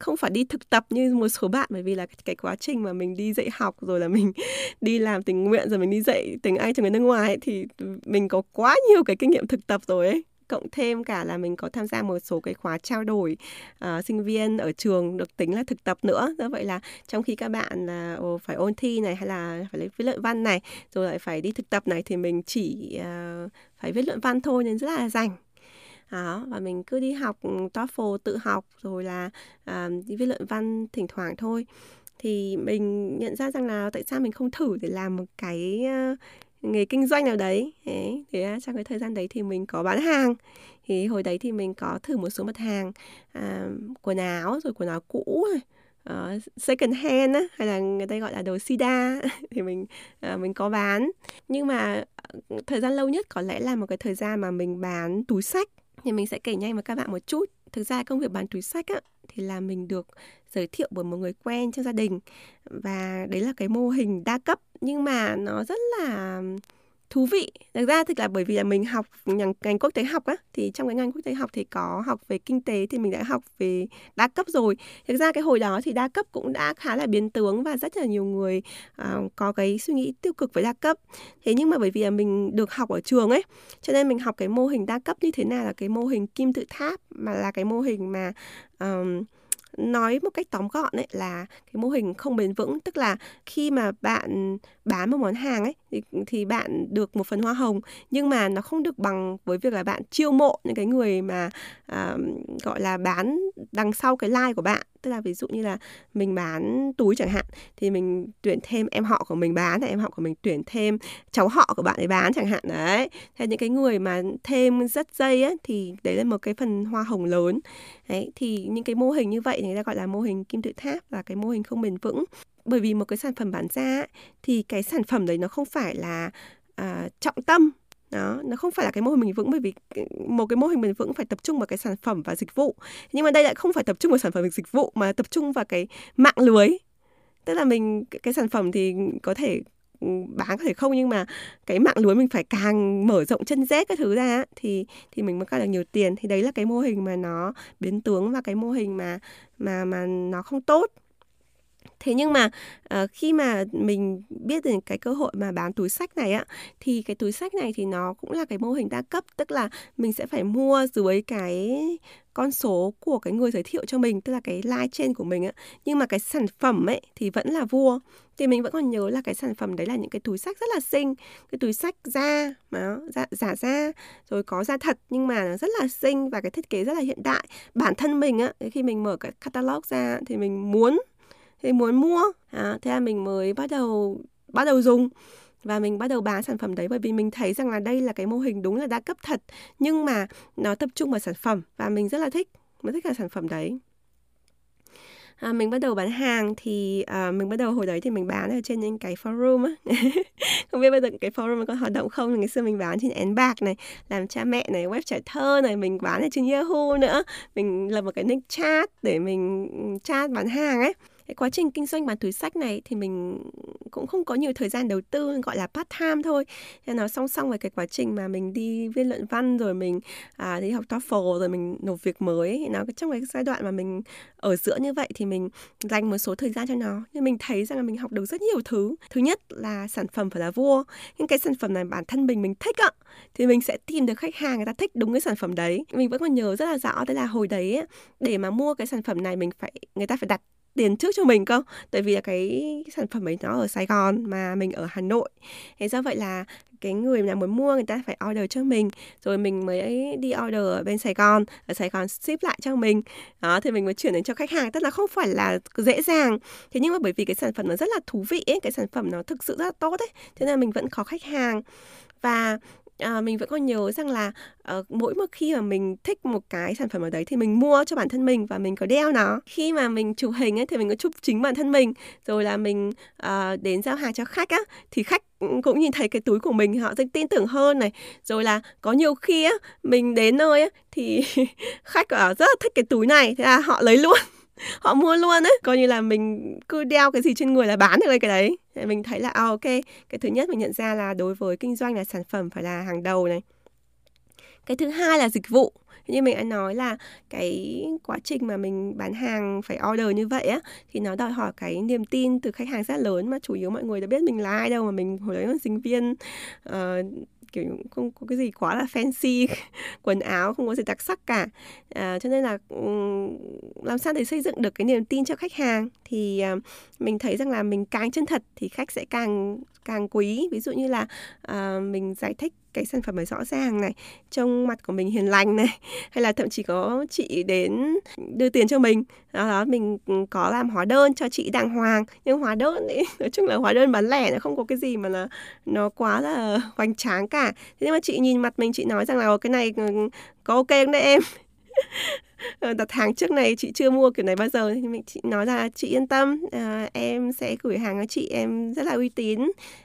Speaker 1: không phải đi thực tập như một số bạn bởi vì là cái, cái quá trình mà mình đi dạy học rồi là mình [LAUGHS] đi làm tình nguyện rồi mình đi dạy tiếng Anh cho người nước ngoài ấy, thì mình có quá nhiều cái kinh nghiệm thực tập rồi ấy. Cộng thêm cả là mình có tham gia một số cái khóa trao đổi uh, sinh viên ở trường được tính là thực tập nữa. Do vậy là trong khi các bạn là uh, phải ôn thi này hay là phải lấy viết luận văn này rồi lại phải đi thực tập này thì mình chỉ uh, phải viết luận văn thôi nên rất là rảnh đó và mình cứ đi học ừ, TOEFL tự học rồi là à, đi viết luận văn thỉnh thoảng thôi. Thì mình nhận ra rằng là tại sao mình không thử để làm một cái uh, nghề kinh doanh nào đấy. Thế thì uh, trong cái thời gian đấy thì mình có bán hàng. Thì hồi đấy thì mình có thử một số mặt hàng uh, quần áo rồi quần áo cũ uh, second hand á, hay là người ta gọi là đồ sida [LAUGHS] thì mình uh, mình có bán. Nhưng mà thời gian lâu nhất có lẽ là một cái thời gian mà mình bán túi sách thì mình sẽ kể nhanh với các bạn một chút. Thực ra công việc bán túi sách á, thì là mình được giới thiệu bởi một người quen trong gia đình. Và đấy là cái mô hình đa cấp nhưng mà nó rất là thú vị. Thực ra thực là bởi vì là mình học ngành, ngành quốc tế học á thì trong cái ngành quốc tế học thì có học về kinh tế thì mình đã học về đa cấp rồi. Thực ra cái hồi đó thì đa cấp cũng đã khá là biến tướng và rất là nhiều người uh, có cái suy nghĩ tiêu cực với đa cấp. Thế nhưng mà bởi vì là mình được học ở trường ấy cho nên mình học cái mô hình đa cấp như thế nào là cái mô hình kim tự tháp mà là cái mô hình mà um, nói một cách tóm gọn ấy là cái mô hình không bền vững. Tức là khi mà bạn bán một món hàng ấy thì, thì bạn được một phần hoa hồng nhưng mà nó không được bằng với việc là bạn chiêu mộ những cái người mà uh, gọi là bán đằng sau cái like của bạn. Tức là ví dụ như là mình bán túi chẳng hạn thì mình tuyển thêm em họ của mình bán thì em họ của mình tuyển thêm cháu họ của bạn ấy bán chẳng hạn. Đấy thế những cái người mà thêm rất dây ấy thì đấy là một cái phần hoa hồng lớn. Đấy thì những cái mô hình như vậy thì người ta gọi là mô hình kim tự tháp và cái mô hình không bền vững. Bởi vì một cái sản phẩm bán ra thì cái sản phẩm đấy nó không phải là à, trọng tâm. Đó nó không phải là cái mô hình bền vững bởi vì một cái mô hình bền vững phải tập trung vào cái sản phẩm và dịch vụ. Nhưng mà đây lại không phải tập trung vào sản phẩm và dịch vụ mà tập trung vào cái mạng lưới. Tức là mình cái sản phẩm thì có thể bán có thể không, nhưng mà cái mạng lưới mình phải càng mở rộng chân rết các thứ ra thì thì mình mới có được nhiều tiền. Thì đấy là cái mô hình mà nó biến tướng và cái mô hình mà mà mà nó không tốt thế nhưng mà uh, khi mà mình biết đến cái cơ hội mà bán túi sách này á thì cái túi sách này thì nó cũng là cái mô hình đa cấp tức là mình sẽ phải mua dưới cái con số của cái người giới thiệu cho mình tức là cái like trên của mình á. Nhưng mà cái sản phẩm ấy thì vẫn là vua. Thì mình vẫn còn nhớ là cái sản phẩm đấy là những cái túi sách rất là xinh cái túi sách da mà giả, dạ, giả da rồi có da thật nhưng mà nó rất là xinh và cái thiết kế rất là hiện đại. Bản thân mình á khi mình mở cái catalog ra thì mình muốn thì muốn mua à, thế là mình mới bắt đầu bắt đầu dùng. Và mình bắt đầu bán sản phẩm đấy bởi vì mình thấy rằng là đây là cái mô hình đúng là đa cấp thật nhưng mà nó tập trung vào sản phẩm và mình rất là thích mình thích là sản phẩm đấy. À, mình bắt đầu bán hàng thì à, mình bắt đầu hồi đấy thì mình bán ở trên những cái forum á. [LAUGHS] Không biết bây giờ cái forum có hoạt động không ngày xưa mình bán trên én bạc này làm cha mẹ này web trẻ thơ này mình bán ở trên yahoo nữa. Mình lập một cái nick chat để mình ừ, chat bán hàng ấy cái quá trình kinh doanh bán túi sách này thì mình cũng không có nhiều thời gian đầu tư gọi là part time thôi. Nên nó song song với cái quá trình mà mình đi viết luận văn rồi mình à, đi học TOEFL rồi mình nộp việc mới. Thì nó trong cái giai đoạn mà mình ở giữa như vậy thì mình dành một số thời gian cho nó. Nhưng mình thấy rằng là mình học được rất nhiều thứ. Thứ nhất là sản phẩm phải là vua. Nhưng cái sản phẩm này bản thân mình mình thích ạ thì mình sẽ tìm được khách hàng người ta thích đúng cái sản phẩm đấy. Mình vẫn còn nhớ rất là rõ đấy là hồi đấy để mà mua cái sản phẩm này mình phải người ta phải đặt tiền trước cho mình không? tại vì là cái sản phẩm ấy nó ở Sài Gòn mà mình ở Hà Nội. Thế do vậy là cái người nào muốn mua người ta phải order cho mình. Rồi mình mới đi order ở bên Sài Gòn ở Sài Gòn ship lại cho mình. Đó thì mình mới chuyển đến cho khách hàng. Tức là không phải là dễ dàng. Thế nhưng mà bởi vì cái sản phẩm nó rất là thú vị ấy, cái sản phẩm nó thực sự rất là tốt ấy thế nên mình vẫn có khách hàng. Và à, mình vẫn còn nhớ rằng là uh, mỗi một khi mà mình thích một cái sản phẩm ở đấy thì mình mua cho bản thân mình và mình có đeo nó. Khi mà mình chụp hình ấy thì mình có chụp chính bản thân mình rồi là mình uh, đến giao hàng cho khách á thì khách ừ, cũng nhìn thấy cái túi của mình họ sẽ tin tưởng hơn này. Rồi là có nhiều khi á mình đến nơi á thì [LAUGHS] khách ở rất là thích cái túi này. Thế là họ lấy luôn [LAUGHS] họ mua luôn ấy coi như là mình cứ đeo cái gì trên người là bán được cái đấy mình thấy là à, ok cái thứ nhất mình nhận ra là đối với kinh doanh là sản phẩm phải là hàng đầu này. Cái thứ hai là dịch vụ. Như mình đã nói là cái quá trình mà mình bán hàng phải order như vậy á thì nó đòi hỏi cái niềm tin từ khách hàng rất lớn mà chủ yếu mọi người đã biết mình là ai đâu mà mình hồi đấy là sinh viên uh, kiểu không có cái gì quá là fancy [LAUGHS] quần áo không có gì đặc sắc cả. À, cho nên là làm sao để xây dựng được cái niềm tin cho khách hàng thì à, mình thấy rằng là mình càng chân thật thì khách sẽ càng càng quý. Ví dụ như là à, mình giải thích cái sản phẩm ấy rõ ràng này trông mặt của mình hiền lành này [LAUGHS] hay là thậm chí có chị đến đưa tiền cho mình. Đó, đó mình có làm hóa đơn cho chị đàng hoàng. Nhưng hóa đơn ấy [LAUGHS] nói chung là hóa đơn bán lẻ nó không có cái gì mà là nó quá là [LAUGHS] hoành tráng cả. Thế nhưng mà chị nhìn mặt mình chị nói rằng là cái này ừ, ừ, có ok không đấy em? Ờ, đặt hàng trước này chị chưa mua kiểu này bao giờ thì mình chị nói là chị yên tâm à, em sẽ gửi hàng cho chị em rất là uy tín.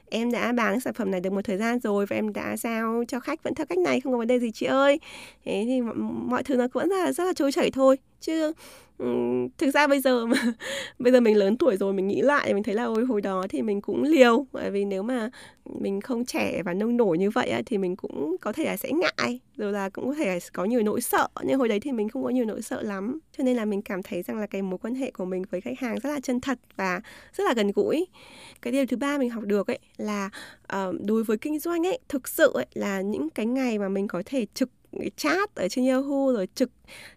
Speaker 1: Em đã bán sản phẩm này được một thời gian rồi và em đã giao cho khách vẫn theo cách này không có vấn đề gì chị ơi. Thế thì mọi thứ nó vẫn là rất là trôi chảy thôi. Chứ thực ra bây giờ mà [LAUGHS] bây giờ mình lớn tuổi rồi mình nghĩ lại mình thấy là ôi hồi đó thì mình cũng liều. Bởi vì nếu mà mình không trẻ và nông nổi như vậy thì mình cũng có thể là sẽ ngại rồi là cũng có thể là có nhiều nỗi sợ. Nhưng hồi đấy thì mình không có nhiều nỗi sợ lắm. Cho nên là mình cảm thấy rằng là cái mối quan hệ của mình với khách hàng rất là chân thật và rất là gần gũi. Cái điều thứ ba mình học được ấy là uh, đối với kinh doanh ấy thực sự ấy là những cái ngày mà mình có thể trực chat ở trên Yahoo rồi trực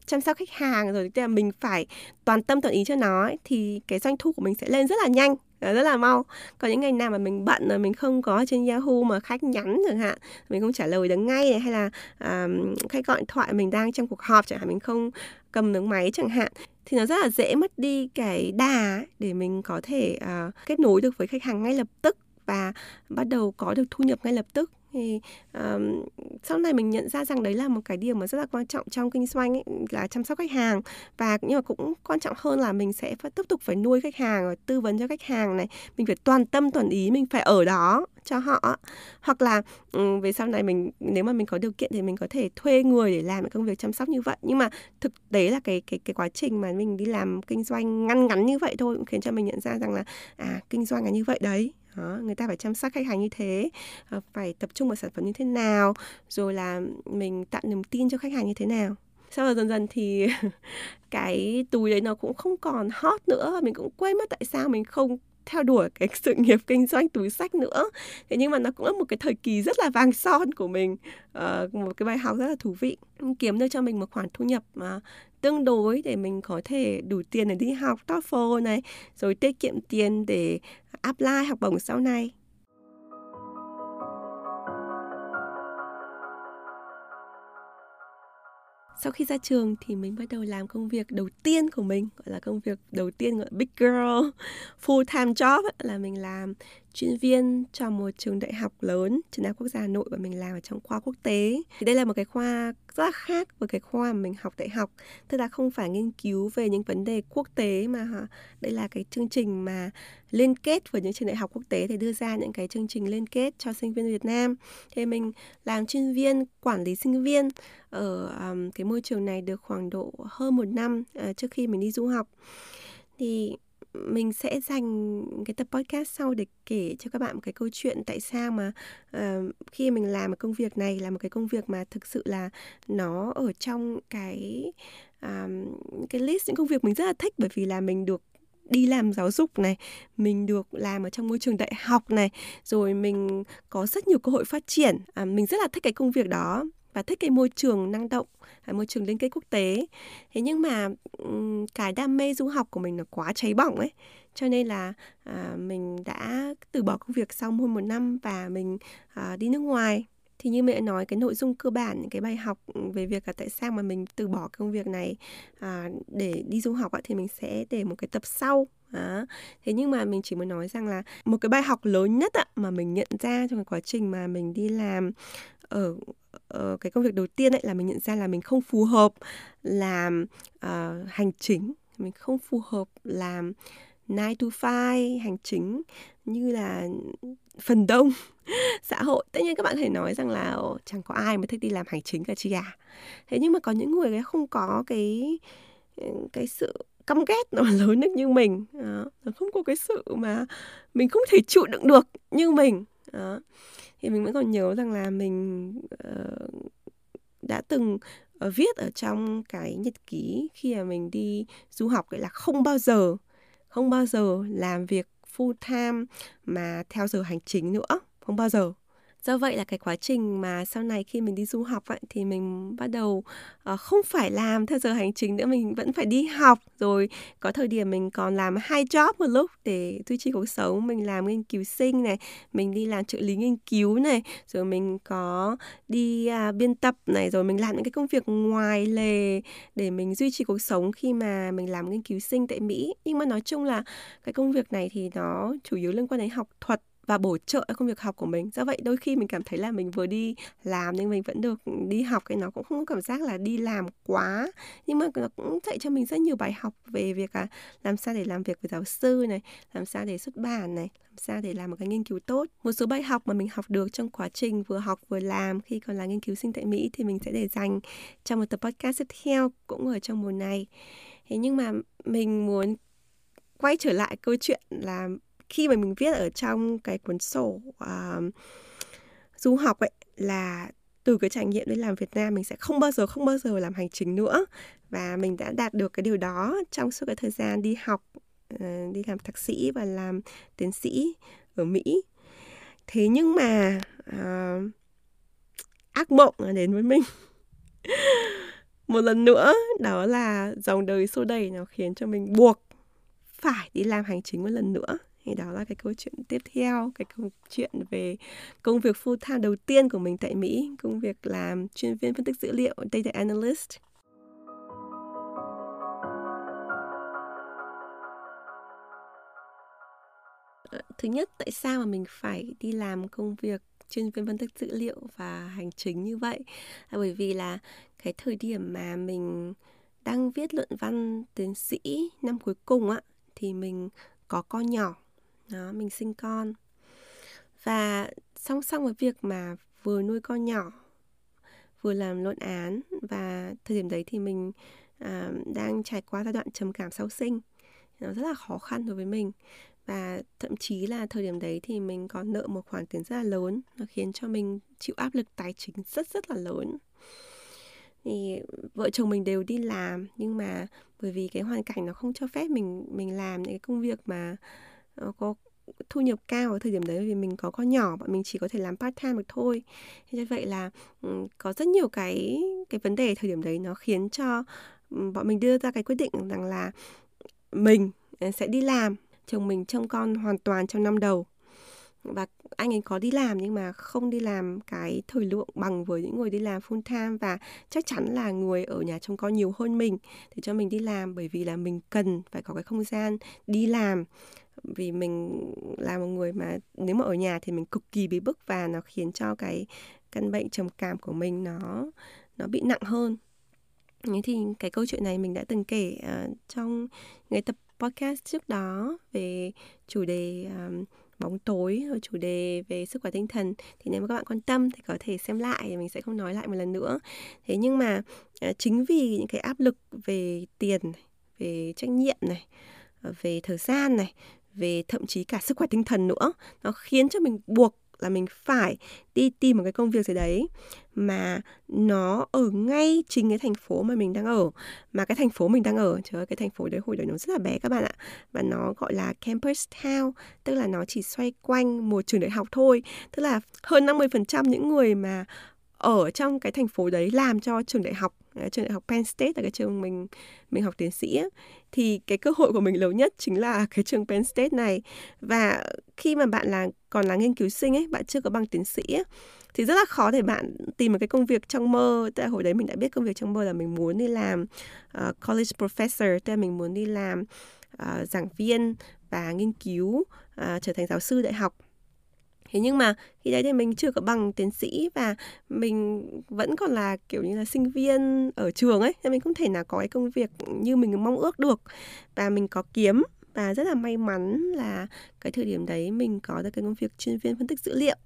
Speaker 1: chăm sóc khách hàng rồi tức là mình phải toàn tâm toàn ý cho nó ấy, thì cái doanh thu của mình sẽ lên rất là nhanh. Ờ, rất là mau còn những ngày nào mà mình bận rồi mình không có trên Yahoo mà khách nhắn chẳng hạn mình không trả lời được ngay này, hay là um, khách gọi điện thoại mình đang trong cuộc họp chẳng hạn mình không cầm được máy chẳng hạn thì nó rất là dễ mất đi cái đà để mình có thể uh, kết nối được với khách hàng ngay lập tức và bắt đầu có được thu nhập ngay lập tức thì um, sau này mình nhận ra rằng đấy là một cái điều mà rất là quan trọng trong kinh doanh ấy, là chăm sóc khách hàng. Và nhưng mà cũng quan trọng hơn là mình sẽ phải tiếp tục phải nuôi khách hàng và tư vấn cho khách hàng này. Mình phải toàn tâm toàn ý mình phải ở đó cho họ. Hoặc là um, về sau này mình nếu mà mình có điều kiện thì mình có thể thuê người để làm cái công việc chăm sóc như vậy. Nhưng mà thực tế là cái cái cái quá trình mà mình đi làm kinh doanh ngăn ngắn như vậy thôi cũng khiến cho mình nhận ra rằng là à kinh doanh là như vậy đấy đó, người ta phải chăm sóc khách hàng như thế ờ, phải tập trung vào sản phẩm như thế nào rồi là mình tạo niềm tin cho khách hàng như thế nào. Sau đó dần dần thì [LAUGHS] cái túi đấy nó cũng không còn hot nữa mình cũng quên mất tại sao mình không theo đuổi cái sự nghiệp kinh doanh túi sách nữa. Thế nhưng mà nó cũng là một cái thời kỳ rất là vàng son của mình. Uh, một cái bài học rất là thú vị. Kiếm được cho mình một khoản thu nhập mà tương đối để mình có thể đủ tiền để đi học TOEFL này rồi tiết kiệm tiền để apply học bổng sau này. Sau khi ra trường thì mình bắt đầu làm công việc đầu tiên của mình, gọi là công việc đầu tiên gọi là big girl, full time job là mình làm chuyên viên cho một trường đại học lớn, trường đại học quốc gia hà nội và mình làm ở trong khoa quốc tế. Thì đây là một cái khoa rất khác với cái khoa mà mình học đại học. Tức là không phải nghiên cứu về những vấn đề quốc tế mà đây là cái chương trình mà liên kết với những trường đại học quốc tế để đưa ra những cái chương trình liên kết cho sinh viên Việt Nam. Thì mình làm chuyên viên quản lý sinh viên ở um, cái môi trường này được khoảng độ hơn một năm uh, trước khi mình đi du học. Thì mình sẽ dành cái tập podcast sau để kể cho các bạn một cái câu chuyện tại sao mà uh, khi mình làm một công việc này là một cái công việc mà thực sự là nó ở trong cái um, cái list những công việc mình rất là thích. Bởi vì là mình được đi làm giáo dục này mình được làm ở trong môi trường đại học này rồi mình có rất nhiều cơ hội phát triển. À, mình rất là thích cái công việc đó và thích cái môi trường năng động à, môi trường liên kết quốc tế. Thế nhưng mà cái đam mê du học của mình nó quá cháy bỏng ấy. Cho nên là à, mình đã từ bỏ công việc sau hơn một năm và mình à, đi nước ngoài. Thì như mẹ nói cái nội dung cơ bản những cái bài học về việc là tại sao mà mình từ bỏ công việc này à, để đi du học ấy, thì mình sẽ để một cái tập sau đó. Thế nhưng mà mình chỉ muốn nói rằng là một cái bài học lớn nhất ạ mà mình nhận ra trong cái quá trình mà mình đi làm ở uh, cái công việc đầu tiên ấy là mình nhận ra là mình không phù hợp làm uh, hành chính mình không phù hợp làm 9 to 5 hành chính như là phần đông [LAUGHS] xã hội tất nhiên các bạn có thể nói rằng là chẳng có ai mà thích đi làm hành chính cả chi à thế nhưng mà có những người không có cái ừ, cái sự căm ghét nó lớn được như mình. Đó. nó không có cái sự mà mình không thể chịu đựng được như mình. Đó. Thì mình vẫn còn nhớ rằng là mình uh, đã từng uh, viết ở trong cái nhật ký khi mà mình đi du học ấy là không bao giờ không bao giờ làm việc full time mà theo giờ hành chính nữa. Không bao giờ do vậy là cái quá trình mà sau này khi mình đi du học ấy, thì mình bắt đầu uh, không phải làm theo giờ hành chính nữa mình vẫn phải đi học. Rồi có thời điểm mình còn làm hai job một lúc để duy trì cuộc sống. Mình làm nghiên cứu sinh này mình đi làm trợ lý nghiên cứu này rồi mình có đi uh, biên tập này rồi mình làm những cái công việc ngoài lề để mình duy trì cuộc sống khi mà mình làm nghiên cứu sinh tại Mỹ. Nhưng mà nói chung là cái công việc này thì nó chủ yếu liên quan đến học thuật và bổ trợ công việc học của mình. Do vậy đôi khi mình cảm thấy là mình vừa đi làm nhưng mình vẫn được đi học cái nó cũng không có cảm giác là đi làm quá. Nhưng mà nó cũng dạy cho mình rất nhiều bài học về việc à, làm sao để làm việc với giáo sư này làm sao để xuất bản này làm sao để làm một cái nghiên cứu tốt. Một số bài học mà mình học được trong quá trình vừa học vừa làm khi còn là nghiên cứu sinh tại mỹ thì mình sẽ để dành trong một tập podcast tiếp theo cũng ở trong mùa này. Thế nhưng mà mình muốn quay trở lại câu chuyện là khi mà mình viết ở trong cái cuốn sổ uh, du học ấy là từ cái trải nghiệm đi làm Việt Nam mình sẽ không bao giờ không bao giờ làm hành chính nữa. Và mình đã đạt được cái điều đó trong suốt cái thời gian đi học uh, đi làm thạc sĩ và làm tiến sĩ ở Mỹ. Thế nhưng mà uh, ác mộng đến với mình. [LAUGHS] Một lần nữa đó là dòng đời xô đẩy nó khiến cho mình buộc phải đi làm hành chính một lần nữa thì đó là cái câu chuyện tiếp theo, cái câu chuyện về công việc full time đầu tiên của mình tại Mỹ, công việc làm chuyên viên phân tích dữ liệu, data analyst. Ờ, thứ nhất, tại sao mà mình phải đi làm công việc chuyên viên phân tích dữ liệu và hành chính như vậy? Là bởi vì là cái thời điểm mà mình đang viết luận văn tiến sĩ năm cuối cùng á, thì mình có con nhỏ đó mình sinh con. Và song song với việc mà vừa nuôi con nhỏ vừa làm luận án và thời điểm đấy thì mình à, đang trải qua giai đoạn trầm cảm sau sinh. Nó rất là khó khăn đối với mình. Và thậm chí là thời điểm đấy thì mình còn nợ một khoản tiền rất là lớn. Nó khiến cho mình chịu áp lực tài chính rất rất là lớn. Thì vợ chồng mình đều đi làm nhưng mà bởi vì cái hoàn cảnh nó không cho phép mình mình làm những cái công việc mà uh, Ờ, có thu nhập cao ở thời điểm đấy vì mình có con nhỏ, bọn mình chỉ có thể làm part time được thôi. Thế như vậy là ừ, có rất nhiều cái cái vấn đề thời điểm đấy nó khiến cho ừ, bọn mình đưa ra cái quyết định rằng là mình ờ, sẽ đi làm, chồng mình trông con hoàn toàn trong năm đầu. Và anh ấy có đi làm nhưng mà không đi làm cái thời lượng bằng với những người đi làm full time và chắc chắn là người ở nhà trông con nhiều hơn mình để cho mình đi làm bởi vì là mình cần phải có cái không gian đi làm vì mình là một người mà nếu mà ở nhà thì mình cực kỳ bị bức và nó khiến cho cái căn bệnh trầm cảm của mình nó nó bị nặng hơn. Thế thì cái câu chuyện này mình đã từng kể uh, trong cái tập podcast trước đó về chủ đề um, bóng tối và chủ đề về sức khỏe tinh thần. Thì nếu mà các bạn quan tâm thì có thể xem lại thì mình sẽ không nói lại một lần nữa. Thế nhưng mà uh, chính vì những cái áp lực về tiền về trách nhiệm này về thời gian này về thậm chí cả sức khỏe tinh thần nữa. Nó khiến cho mình buộc là mình phải đi tìm một cái công việc gì đấy mà nó ở ngay chính cái thành phố mà mình đang ở. Mà cái thành phố mình đang ở, trời ơi, cái thành phố đấy hồi đấy nó rất là bé các bạn ạ. Và nó gọi là campus town, tức là nó chỉ xoay quanh một trường đại học thôi. Tức là hơn 50% những người mà ở trong cái thành phố đấy làm cho trường đại học à, trường đại học Penn State là cái trường mình mình học tiến sĩ ấy, thì cái cơ hội của mình lớn nhất chính là cái trường Penn State này. Và khi mà bạn là còn là nghiên cứu sinh ấy bạn chưa có bằng tiến sĩ ấy, thì rất là khó để bạn tìm một cái công việc trong mơ. Tại hồi đấy mình đã biết công việc trong mơ là mình muốn đi làm uh, college professor tức là mình muốn đi làm uh, giảng viên và nghiên cứu uh, trở thành giáo sư đại học thế nhưng mà khi đấy thì mình chưa có bằng tiến sĩ và mình vẫn còn là kiểu như là sinh viên ở trường ấy nên mình không thể nào có cái công việc như mình mong ước được. Và mình có kiếm và rất là may mắn là cái thời điểm đấy mình có được cái công việc chuyên viên phân tích dữ liệu.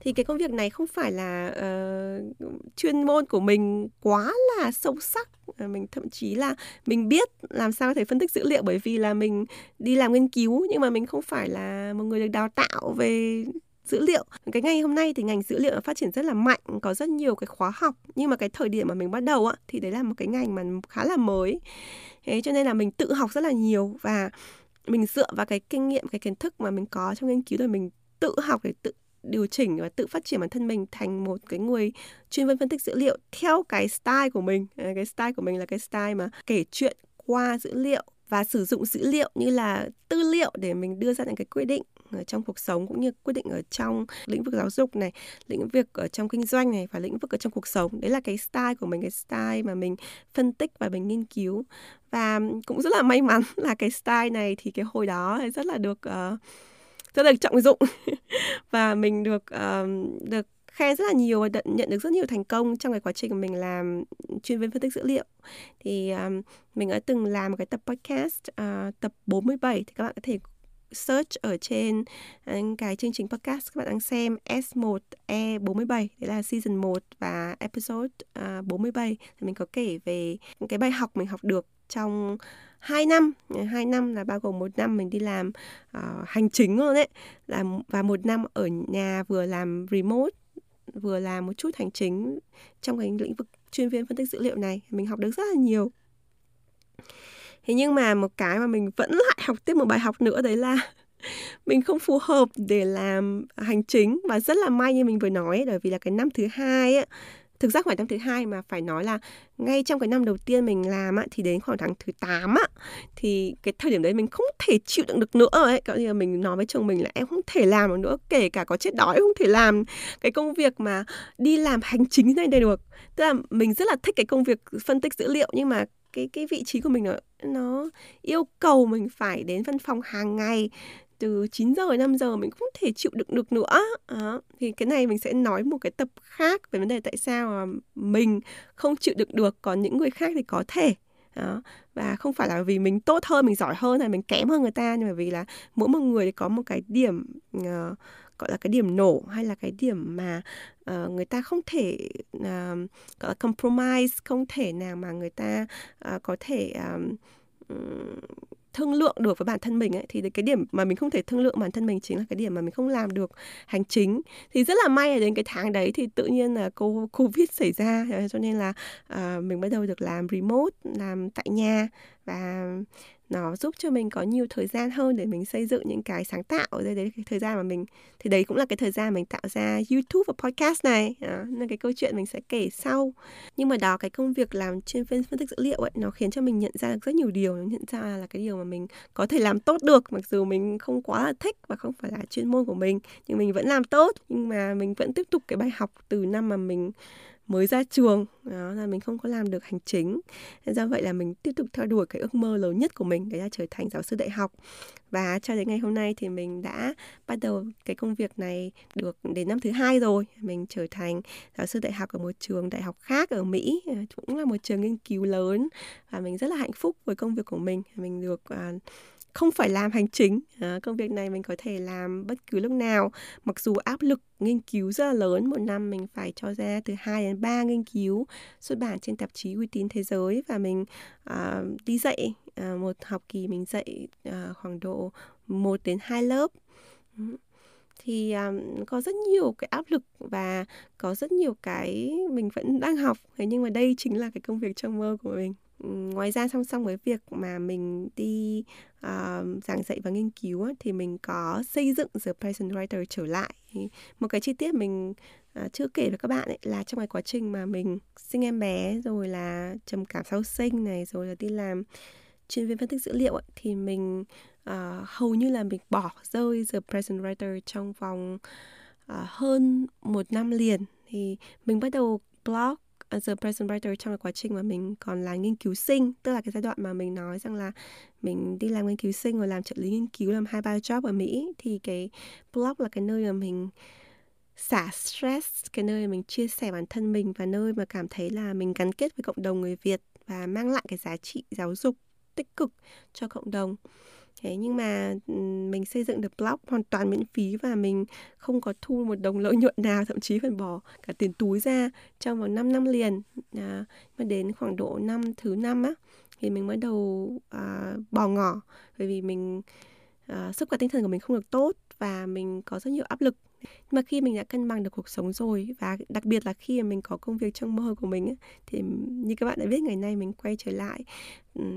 Speaker 1: Thì cái công việc này không phải là uh, chuyên môn của mình quá là sâu sắc mình thậm chí là mình biết làm sao có thể phân tích dữ liệu bởi vì là mình đi làm nghiên cứu nhưng mà mình không phải là một người được đào tạo về dữ liệu. Cái ngày hôm nay thì ngành dữ liệu phát triển rất là mạnh, có rất nhiều cái khóa học. Nhưng mà cái thời điểm mà mình bắt đầu á, thì đấy là một cái ngành mà khá là mới. Thế cho nên là mình tự học rất là nhiều và mình dựa vào cái kinh nghiệm, cái kiến thức mà mình có trong nghiên cứu rồi mình tự học để tự điều chỉnh và tự phát triển bản thân mình thành một cái người chuyên viên phân tích dữ liệu theo cái style của mình. Ờ, cái style của mình là cái style mà kể chuyện qua dữ liệu và sử dụng dữ liệu như là tư liệu để mình đưa ra những cái quyết định ở trong cuộc sống cũng như quyết định ở trong lĩnh vực giáo dục này lĩnh vực ở trong kinh doanh này và lĩnh vực ở trong cuộc sống. Đấy là cái style của mình cái style mà mình phân tích và mình nghiên cứu. Và cũng rất là may mắn [LAUGHS] là cái style này thì cái hồi đó rất là được uh, rất là được trọng dụng. [LAUGHS] Và mình được uh, được khen rất là nhiều và nhận được rất nhiều thành công trong cái quá trình mình làm chuyên viên phân tích dữ liệu. Thì um, mình đã từng làm một cái tập podcast uh, tập 47 thì các bạn có thể search ở trên ờ, cái chương trình podcast các bạn đang xem S1E47 đấy là season 1 và episode ờ, uh, 47 thì mình có kể về cái bài học mình học được trong 2 năm. Ờ, 2 năm là bao gồm một năm mình đi làm uh, hành chính luôn đấy làm và một năm ở nhà vừa làm remote vừa làm một chút hành chính trong cái lĩnh vực chuyên viên phân tích dữ liệu này. Mình học được rất là nhiều thế nhưng mà một cái mà mình vẫn lại học tiếp một bài học nữa đấy là [LAUGHS] mình không phù hợp để làm hành chính. Và rất là may như mình vừa nói bởi vì là cái năm thứ hai á, thực ra không phải năm thứ hai mà phải nói là ngay trong cái năm đầu tiên mình làm á, thì đến khoảng tháng thứ 8 á, thì cái thời điểm đấy mình không thể chịu đựng được nữa ấy. Kiểu như là mình nói với chồng mình là em không thể làm được nữa, kể cả có chết đói không thể làm cái công việc mà đi làm hành chính này đây được. Tức là mình rất là thích cái công việc phân tích dữ liệu nhưng mà cái cái vị trí của mình nó nó yêu cầu mình phải đến văn phòng hàng ngày từ 9 giờ đến 5 giờ mình không thể chịu đựng được nữa À, thì cái này mình sẽ nói một cái tập khác về vấn đề tại sao mà mình không chịu đựng được còn những người khác thì có thể đó. và không phải là vì mình tốt hơn mình giỏi hơn hay mình kém hơn người ta nhưng mà vì là mỗi một người có một cái điểm uh, gọi là cái điểm nổ hay là cái điểm mà uh, người ta không thể uh, gọi là compromise không thể nào mà người ta uh, có thể um, thương lượng được với bản thân mình ấy thì cái điểm mà mình không thể thương lượng bản thân mình chính là cái điểm mà mình không làm được hành chính. Thì rất là may là đến cái tháng đấy thì tự nhiên là cô covid xảy ra cho nên là uh, mình bắt đầu được làm remote làm tại nhà và nó giúp cho mình có nhiều thời gian hơn để mình xây dựng những cái sáng tạo Đây. Đấy cái thời gian mà mình thì đấy cũng là cái thời gian mình tạo ra YouTube và podcast này. Đó, nên cái câu chuyện mình sẽ kể sau. Nhưng mà đó cái công việc làm chuyên viên phân tích dữ liệu ấy nó khiến cho mình nhận ra được rất nhiều điều. Nó nhận ra là cái điều mà mình có thể làm tốt được mặc dù mình không quá là thích và không phải là chuyên môn của mình nhưng mình vẫn làm tốt. Nhưng mà mình vẫn tiếp tục cái bài học từ năm mà mình mới ra trường. Đó là mình không có làm được hành chính. Do vậy là mình tiếp tục theo đuổi cái ước mơ lớn nhất của mình đấy là trở thành giáo sư đại học. Và cho đến ngày hôm nay thì mình đã bắt đầu cái công việc này được đến năm thứ hai rồi. Mình trở thành giáo sư đại học ở một trường đại học khác ở mỹ à, cũng là một trường nghiên cứu lớn. Và mình rất là hạnh phúc với công việc của mình. Mình được uh, không phải làm hành chính. À, công việc này mình có thể làm bất cứ lúc nào. Mặc dù áp lực nghiên cứu rất là lớn một năm mình phải cho ra từ 2 đến 3 nghiên cứu xuất bản trên tạp chí uy tín thế giới và mình à, đi dạy à, một học kỳ mình dạy à, khoảng độ 1 đến 2 lớp. Thì um, có rất nhiều cái áp lực và có rất nhiều cái mình vẫn đang học. Thế nhưng mà đây chính là cái công việc trong mơ của mình ngoài ra song song với việc mà mình đi uh, giảng dạy và nghiên cứu thì mình có xây dựng The Present Writer trở lại. Một cái chi tiết mình uh, chưa kể với các bạn ấy là trong cái quá trình mà mình sinh em bé rồi là trầm cảm sau sinh này rồi là đi làm chuyên viên phân tích dữ liệu ấy, thì mình uh, hầu như là mình bỏ rơi The Present Writer trong vòng uh, hơn một năm liền. Thì mình bắt đầu blog as a present writer trong cái quá trình mà mình còn là nghiên cứu sinh, tức là cái giai đoạn mà mình nói rằng là mình đi làm nghiên cứu sinh rồi làm trợ lý nghiên cứu, làm hai, ba job ở Mỹ, thì cái blog là cái nơi mà mình xả stress, cái nơi mà mình chia sẻ bản thân mình và nơi mà cảm thấy là mình gắn kết với cộng đồng người Việt và mang lại cái giá trị giáo dục tích cực cho cộng đồng thế nhưng mà mình xây dựng được blog hoàn toàn miễn phí và mình không có thu một đồng lợi nhuận nào thậm chí phải bỏ cả tiền túi ra trong vòng 5 năm liền. À, mà đến khoảng độ năm thứ năm á thì mình mới đầu à, bỏ ngỏ. Bởi vì mình à, sức khỏe tinh thần của mình không được tốt và mình có rất nhiều áp lực. Nhưng mà khi mình đã cân bằng được cuộc sống rồi và đặc biệt là khi mà mình có công việc trong mơ của mình ấy, thì như các bạn đã biết ngày nay mình quay trở lại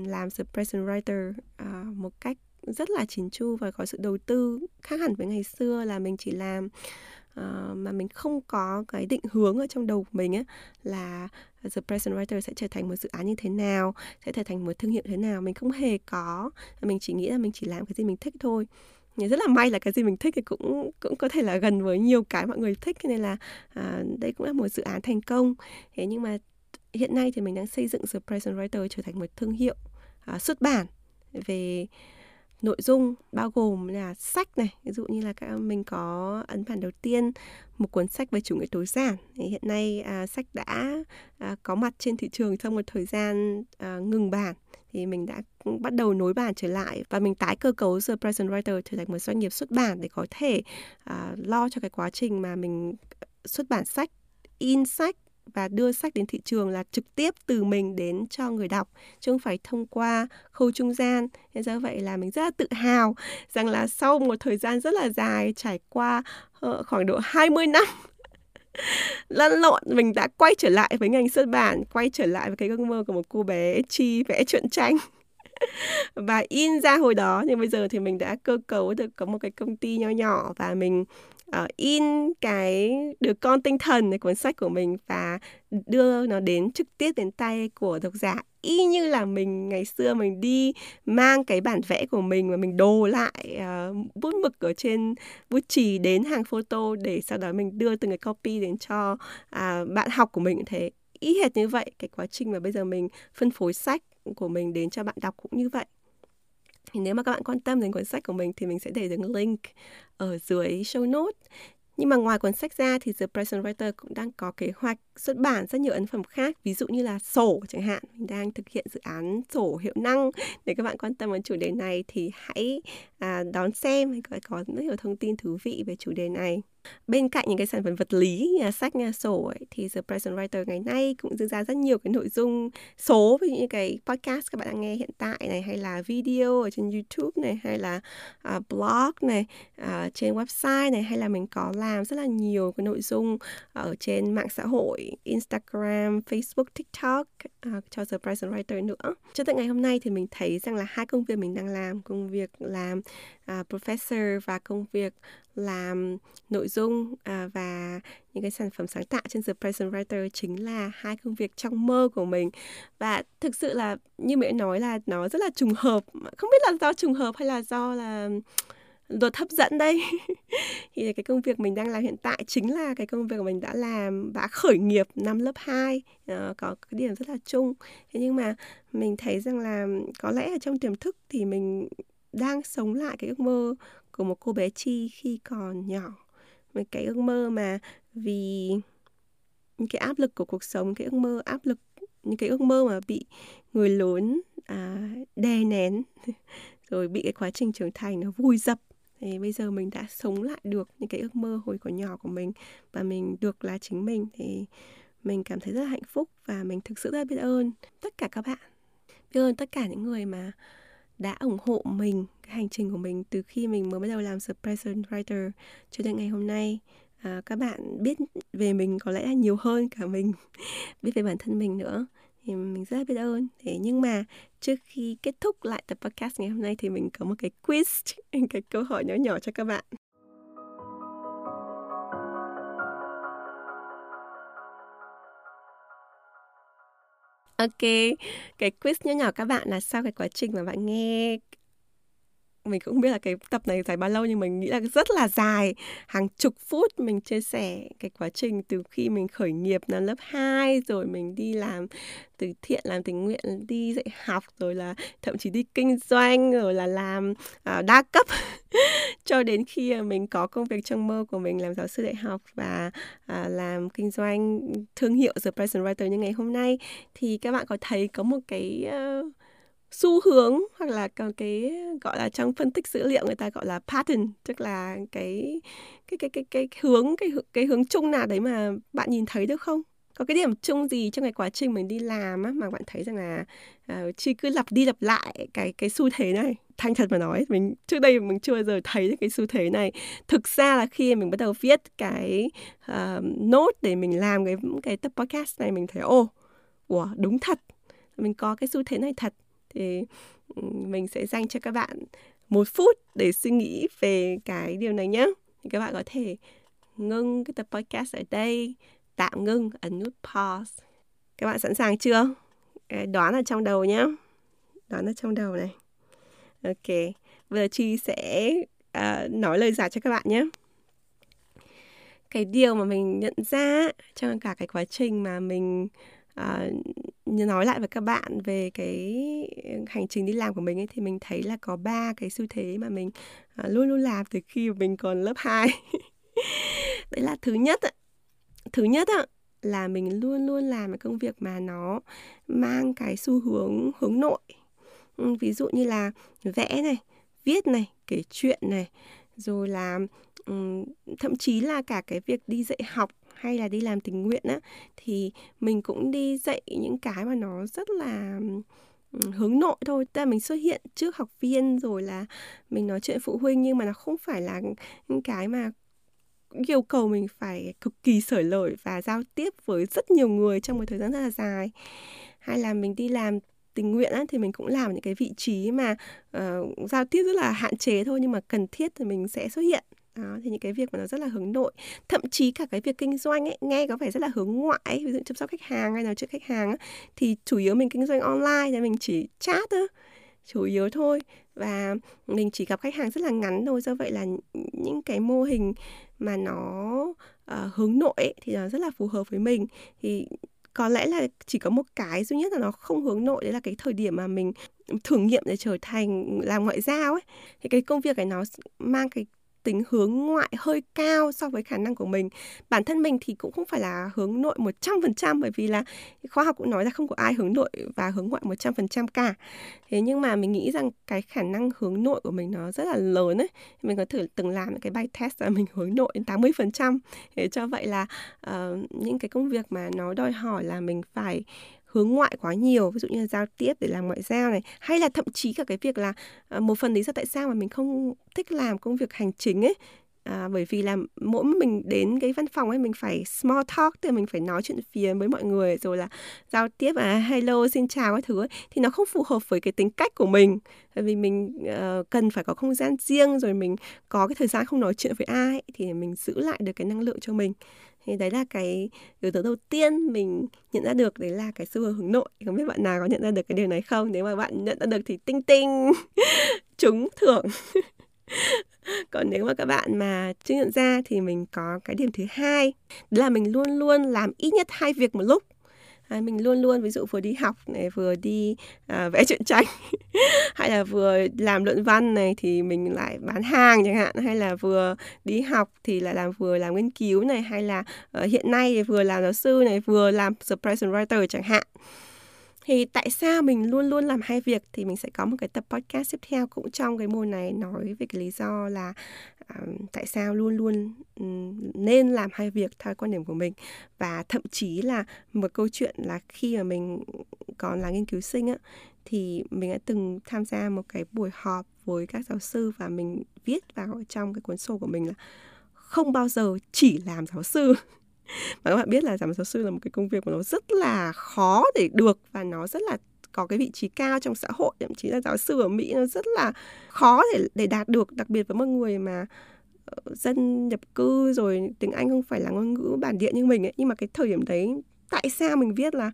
Speaker 1: làm the present writer à, một cách rất là chỉn chu và có sự đầu tư khác hẳn với ngày xưa là mình chỉ làm uh, mà mình không có cái định hướng ở trong đầu của mình ấy là The Present Writer sẽ trở thành một dự án như thế nào, sẽ trở thành một thương hiệu thế nào. Mình không hề có, mình chỉ nghĩ là mình chỉ làm cái gì mình thích thôi. rất là may là cái gì mình thích thì cũng cũng có thể là gần với nhiều cái mọi người thích nên là uh, đây cũng là một dự án thành công thế nhưng mà hiện nay thì mình đang xây dựng The Present Writer trở thành một thương hiệu uh, xuất bản về nội dung bao gồm là sách này. Ví dụ như là các mình có ấn bản đầu tiên một cuốn sách về chủ nghĩa tối giản. Hiện nay à, sách đã à, có mặt trên thị trường trong một thời gian à, ngừng bản. Thì mình đã bắt đầu nối bản trở lại và mình tái cơ cấu The Present Writer trở thành một doanh nghiệp xuất bản để có thể à, lo cho cái quá trình mà mình xuất bản sách in sách và đưa sách đến thị trường là trực tiếp từ mình đến cho người đọc chứ không phải thông qua khâu trung gian. Nên do vậy là mình rất là tự hào rằng là sau một thời gian rất là dài trải qua uh, khoảng độ 20 năm [LAUGHS] lăn lộn mình đã quay trở lại với ngành xuất bản quay trở lại với cái ước mơ của một cô bé chi vẽ truyện tranh. [LAUGHS] Và in ra hồi đó nhưng bây giờ thì mình đã cơ cấu được có một cái công ty nho nhỏ và mình uh, in cái đứa con tinh thần cái cuốn sách của mình và đưa nó đến trực tiếp đến tay của độc giả. Y như là mình ngày xưa mình đi mang cái bản vẽ của mình và mình đồ lại uh, bút mực ở trên bút chì đến hàng photo để sau đó mình đưa từng cái copy đến cho uh, bạn học của mình thế. Y hệt như vậy cái quá trình mà bây giờ mình phân phối sách của mình đến cho bạn đọc cũng như vậy thì nếu mà các bạn quan tâm đến cuốn sách của mình thì mình sẽ để đường link ở dưới show notes nhưng mà ngoài cuốn sách ra thì The Present Writer cũng đang có kế hoạch xuất bản rất nhiều ấn phẩm khác, ví dụ như là sổ chẳng hạn. Mình đang thực hiện dự án sổ hiệu năng. Nếu các bạn quan tâm đến chủ đề này thì hãy à, đón xem, có, có rất nhiều thông tin thú vị về chủ đề này. Bên cạnh những cái sản phẩm vật lý nhà sách, nhà sổ ấy, thì The Present Writer ngày nay cũng đưa ra rất nhiều cái nội dung số ví dụ như cái podcast các bạn đang nghe hiện tại này hay là video ở trên YouTube này hay là uh, blog này uh, trên website này hay là mình có làm rất là nhiều cái nội dung ở trên mạng xã hội Instagram, Facebook, TikTok uh, cho The Present Writer nữa. Cho tới ngày hôm nay thì mình thấy rằng là hai công việc mình đang làm, công việc làm uh, professor và công việc làm nội dung à, và những cái sản phẩm sáng tạo trên The Present Writer chính là hai công việc trong mơ của mình. Và thực sự là như mẹ nói là nó rất là trùng hợp không biết là do trùng hợp hay là do là luật hấp dẫn đây. [LAUGHS] Thì cái công việc mình đang làm hiện tại chính là cái công việc của mình đã làm đã khởi nghiệp năm lớp 2 ờ, có cái điểm rất là chung. Thế nhưng mà mình thấy rằng là có lẽ ở trong tiềm thức thì mình đang sống lại cái ước mơ của một cô bé Chi khi còn nhỏ. Về cái ước mơ mà vì những cái áp lực của cuộc sống cái ước mơ áp lực những cái ước mơ mà bị người lớn à, đè nén [LAUGHS] rồi bị cái quá trình trưởng thành nó vùi dập. Thì bây giờ mình đã sống lại được những cái ước mơ hồi còn nhỏ của mình và mình được là chính mình. Thì mình cảm thấy rất là hạnh phúc và mình thực sự rất biết ơn tất cả các bạn. Biết ơn tất cả những người mà đã ủng hộ mình cái hành trình của mình từ khi mình mới bắt đầu làm suppression Writer cho đến ngày hôm nay. À, các bạn biết về mình có lẽ là nhiều hơn cả mình [LAUGHS] biết về bản thân mình nữa. Thì mình rất biết ơn. Thế nhưng mà trước khi kết thúc lại tập podcast ngày hôm nay thì mình có một cái quiz [LAUGHS] cái câu hỏi nhỏ nhỏ cho các bạn. Ok, cái quiz nhỏ nhỏ các bạn là sau cái quá trình mà bạn nghe mình cũng không biết là cái tập này dài bao lâu nhưng mình nghĩ là rất là dài. Hàng chục phút mình chia sẻ cái quá trình từ khi mình khởi nghiệp năm lớp 2 rồi mình đi làm từ thiện làm tình nguyện đi dạy học rồi là thậm chí đi kinh doanh rồi là làm à, đa cấp. [LAUGHS] Cho đến khi à, mình có công việc trong mơ của mình làm giáo sư đại học và à, làm kinh doanh thương hiệu The Present Writer như ngày hôm nay thì các bạn có thấy có một cái uh, xu hướng hoặc là cái gọi là trong phân tích dữ liệu người ta gọi là pattern tức là cái cái cái cái cái hướng cái cái hướng chung nào đấy mà bạn nhìn thấy được không? Có cái điểm chung gì trong cái quá trình mình đi làm á, mà bạn thấy rằng là uh, chỉ cứ lặp đi lặp lại cái cái xu thế này? Thanh thật mà nói mình trước đây mình chưa bao giờ thấy cái xu thế này. Thực ra là khi mình bắt đầu viết cái ờ, uh, nốt để mình làm cái cái tập podcast này mình thấy ô wow đúng thật. Mình có cái xu thế này thật thì ừ, mình sẽ dành cho các bạn một phút để suy nghĩ về cái điều này nhé thì các bạn có thể ngưng cái tập podcast ở đây tạm ngưng ấn nút pause. Các bạn sẵn sàng chưa? Đoán ở trong đầu nhé đoán ở trong đầu này. Ok bây giờ chi sẽ uh, nói lời giải cho các bạn nhé cái điều mà mình nhận ra trong cả cái quá trình mà mình uh, nói lại với các bạn về cái ờ, hành trình đi làm của mình ấy thì mình thấy là có ba cái xu thế mà mình uh, luôn luôn làm từ khi mình còn lớp 2 [LAUGHS] đấy là thứ nhất thứ nhất là mình luôn luôn làm cái công việc mà nó mang cái xu hướng hướng nội. Ừ, ví dụ như là vẽ này viết này kể chuyện này rồi là um, thậm chí là cả cái việc đi dạy học hay là đi làm tình nguyện á thì mình cũng đi dạy những cái mà nó rất là hướng nội thôi. Ta mình xuất hiện trước học viên rồi là mình nói chuyện phụ huynh nhưng mà nó không phải là những cái mà yêu cầu mình phải cực kỳ sởi lời và giao tiếp với rất nhiều người trong một thời gian rất là dài. Hay là mình đi làm tình nguyện á, thì mình cũng làm những cái vị trí mà uh, giao tiếp rất là hạn chế thôi nhưng mà cần thiết thì mình sẽ xuất hiện đó, thì những cái việc mà nó rất là hướng nội. Thậm chí cả cái việc kinh doanh ấy nghe có vẻ rất là hướng ngoại ví dụ chăm sóc khách hàng hay nói chuyện khách hàng ấy, thì chủ yếu mình kinh doanh online thì mình chỉ chat thôi chủ yếu thôi. Và mình chỉ gặp khách hàng rất là ngắn thôi do vậy là những cái mô hình mà nó uh, hướng nội ấy, thì nó rất là phù hợp với mình. Thì có lẽ là chỉ có một cái duy nhất là nó không hướng nội đấy là cái thời điểm mà mình thử nghiệm để trở thành làm ngoại giao ấy. Thì cái công việc này nó mang cái tính hướng ngoại hơi cao so với khả năng của mình. Bản thân mình thì cũng không phải là hướng nội 100% bởi vì là khoa học cũng nói là không có ai hướng nội và hướng ngoại 100% cả. Thế nhưng mà mình nghĩ rằng cái khả năng hướng nội của mình nó rất là lớn ấy. Mình có thử từng làm những cái bài test là mình hướng nội đến 80%. Thế cho vậy là uh, những cái công việc mà nó đòi hỏi là mình phải hướng ngoại quá nhiều ví dụ như là giao tiếp để làm ngoại giao này hay là thậm chí cả cái việc là à, một phần lý do tại sao mà mình không thích làm công việc hành chính ấy. À, bởi vì là mỗi mình đến cái văn phòng ấy mình phải small talk tức là mình phải nói chuyện phía với mọi người rồi là giao tiếp à hello xin chào các thứ ấy, thì nó không phù hợp với cái tính cách của mình. Bởi vì mình uh, cần phải có không gian riêng rồi mình có cái thời gian không nói chuyện với ai thì mình giữ lại được cái năng lượng cho mình thì đấy là cái yếu tố đầu tiên mình nhận ra được, đấy là cái xu hướng hướng nội. Không biết bạn nào có nhận ra được cái điều này không? Nếu mà bạn nhận ra được thì tinh tinh, [LAUGHS] trúng thưởng. [LAUGHS] Còn nếu mà các bạn mà chưa nhận ra thì mình có cái điểm thứ hai. Đó là mình luôn luôn làm ít nhất hai việc một lúc à, mình luôn luôn ví dụ vừa đi học này vừa đi à, vẽ truyện tranh [LAUGHS] hay là vừa làm luận văn này thì mình lại bán hàng chẳng hạn hay là vừa đi học thì lại làm vừa làm nghiên cứu này hay là uh, hiện nay thì vừa làm giáo sư này vừa làm surprise writer chẳng hạn thì tại sao mình luôn luôn làm hai việc thì mình sẽ có một cái tập podcast tiếp theo cũng trong cái mùa này nói về cái lý do là um, tại sao luôn luôn um, nên làm hai việc theo quan điểm của mình. Và thậm chí là một câu chuyện là khi mà mình còn là nghiên cứu sinh á thì mình đã từng tham gia một cái buổi họp với các giáo sư và mình viết vào trong cái cuốn sổ của mình là không bao giờ chỉ làm giáo sư và các bạn biết là giám giáo sư là một cái công việc mà nó rất là khó để được và nó rất là có cái vị trí cao trong xã hội. Thậm chí là giáo sư ở Mỹ nó rất là khó để để đạt được, đặc biệt với một người mà ờ, dân nhập cư rồi tiếng Anh không phải là ngôn ngữ bản địa như mình ấy. Nhưng mà cái thời điểm đấy, tại sao mình viết là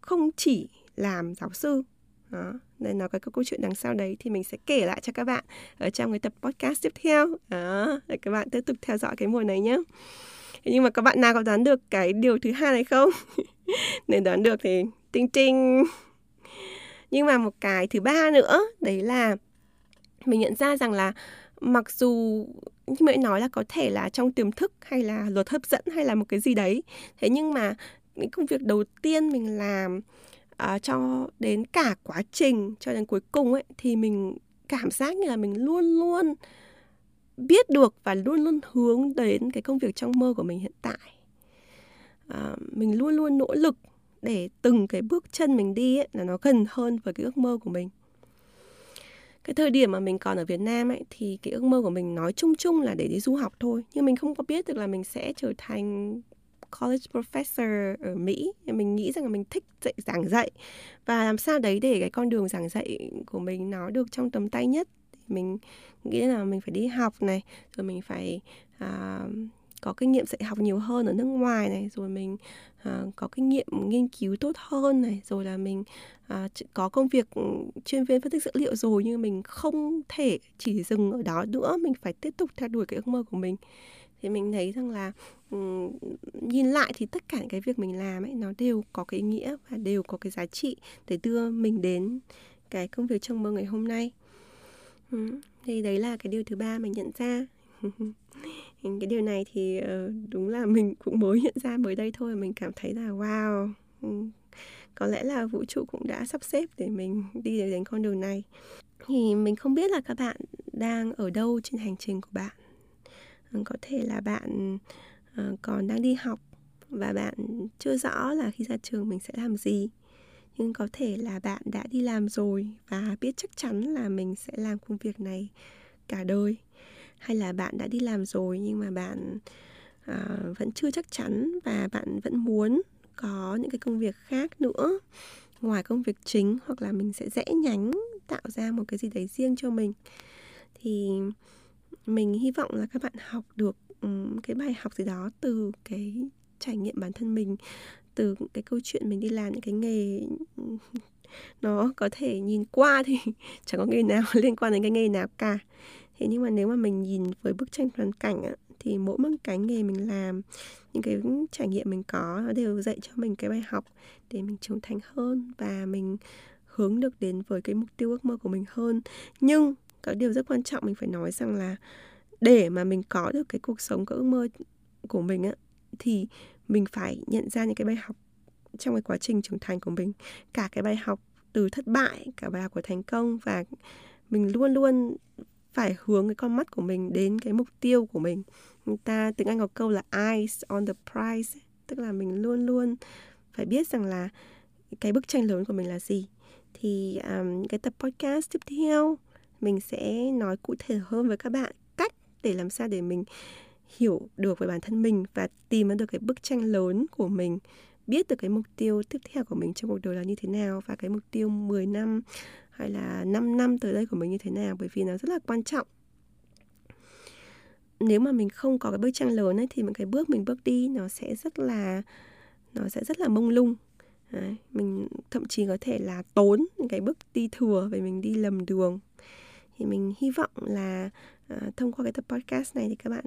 Speaker 1: không chỉ làm giáo sư? Đó, nên nó có cái câu chuyện đằng sau đấy thì mình sẽ kể lại cho các bạn ở trong cái tập podcast tiếp theo. Đó, để các bạn tiếp tục theo dõi cái mùa này nhé nhưng mà các bạn nào có đoán được cái điều thứ hai này không? [LAUGHS] Nếu đoán được thì tinh tinh. Nhưng mà một cái thứ ba nữa đấy là mình nhận ra rằng là mặc dù như mẹ nói là có thể là trong tiềm thức hay là luật hấp dẫn hay là một cái gì đấy thế nhưng mà những công việc đầu tiên mình làm uh, cho đến cả quá trình cho đến cuối cùng ấy thì mình cảm giác như là mình luôn luôn biết được và luôn luôn hướng đến cái công việc trong mơ của mình hiện tại. À, mình luôn luôn nỗ lực để từng cái bước chân mình đi ấy, là nó gần hơn với cái ước mơ của mình. Cái thời điểm mà mình còn ở Việt Nam ấy thì cái ước mơ của mình nói chung chung là để đi du học thôi. Nhưng mình không có biết được là mình sẽ trở thành college professor ở Mỹ. Mình nghĩ rằng là mình thích dạy giảng dạy. Và làm sao đấy để cái con đường giảng dạy của mình nó được trong tầm tay nhất mình nghĩ là mình phải đi học này rồi mình phải à, có kinh nghiệm dạy học nhiều hơn ở nước ngoài này rồi mình à, có kinh nghiệm nghiên cứu tốt hơn này rồi là mình à, có công việc ừ, chuyên viên phân tích dữ liệu rồi nhưng mình không thể chỉ dừng ở đó nữa mình phải tiếp tục theo đuổi cái ước mơ của mình. Thì mình thấy rằng là um, nhìn lại thì tất cả những cái việc mình làm ấy nó đều có cái ý nghĩa và đều có cái giá trị để đưa mình đến cái công việc trong mơ ngày hôm nay. Ừ, thì đấy là cái điều thứ ba mình nhận ra. [LAUGHS] Cái điều này thì ờ, đúng là mình cũng mới nhận ra mới đây thôi mình cảm thấy là wow ừ, có lẽ là vũ trụ cũng đã sắp xếp để mình đi đến con đường này. Thì mình không biết là các bạn đang ở đâu trên hành trình của bạn. Ừ, có thể là bạn ờ, còn đang đi học và bạn chưa rõ là khi ra trường mình sẽ làm gì nhưng có thể là bạn đã đi làm rồi và biết chắc chắn là mình sẽ làm công việc này cả đời. Hay là bạn đã đi làm rồi nhưng mà bạn uh, vẫn chưa chắc chắn và bạn vẫn muốn có những cái công việc khác nữa ngoài công việc chính hoặc là mình sẽ rẽ nhánh tạo ra một cái gì đấy riêng cho mình. Thì mình hy vọng là các bạn học được um, cái bài học gì đó từ cái trải nghiệm bản thân mình từ cái câu chuyện mình đi làm những cái nghề [LAUGHS] nó có thể nhìn qua thì [LAUGHS] chẳng có nghề nào [LAUGHS] liên quan đến cái nghề nào cả. Thế nhưng mà nếu mà mình nhìn với bức tranh toàn cảnh á, thì mỗi một cái nghề mình làm những cái trải nghiệm mình có nó đều dạy cho mình cái bài học để mình trưởng thành hơn và mình hướng được đến với cái mục tiêu ước mơ của mình hơn. Nhưng có điều rất quan trọng mình phải nói rằng là để mà mình có được cái cuộc sống có ước mơ của mình á thì mình phải nhận ra những cái bài học trong cái quá trình trưởng thành của mình. Cả cái bài học từ thất bại cả bài học của thành công và mình luôn luôn phải hướng cái con mắt của mình đến cái mục tiêu của mình. Người ta tiếng anh có câu là eyes on the prize tức là mình luôn luôn phải biết rằng là cái bức tranh lớn của mình là gì. Thì um, cái tập podcast tiếp theo mình sẽ nói cụ thể hơn với các bạn cách để làm sao để mình hiểu được về bản thân mình và tìm ra được cái bức tranh lớn của mình biết được cái mục tiêu tiếp theo của mình trong cuộc đời là như thế nào và cái mục tiêu 10 năm hay là 5 năm tới đây của mình như thế nào bởi vì nó rất là quan trọng. Nếu mà mình không có cái bức tranh lớn ấy thì những cái bước mình bước đi nó sẽ rất là nó sẽ rất là mông lung. Đấy, mình thậm chí có thể là tốn những cái bước đi thừa vì mình đi lầm đường. Thì mình hy vọng là à, thông qua cái tập podcast này thì các bạn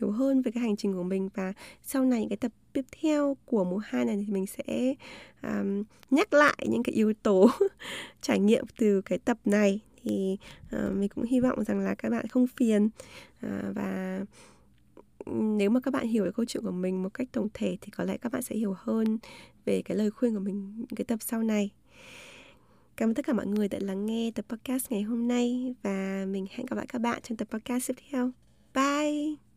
Speaker 1: hiểu hơn về cái hành trình của mình và sau này những cái tập tiếp theo của mùa 2 này thì mình sẽ um, nhắc lại những cái yếu tố [LAUGHS] trải nghiệm từ cái tập này thì uh, mình cũng hy vọng rằng là các bạn không phiền uh, và nếu mà các bạn hiểu cái câu chuyện của mình một cách tổng thể thì có lẽ các bạn sẽ hiểu hơn về cái lời khuyên của mình những cái tập sau này Cảm ơn tất cả mọi người đã lắng nghe tập podcast ngày hôm nay và mình hẹn gặp lại các bạn trong tập podcast tiếp theo. Bye!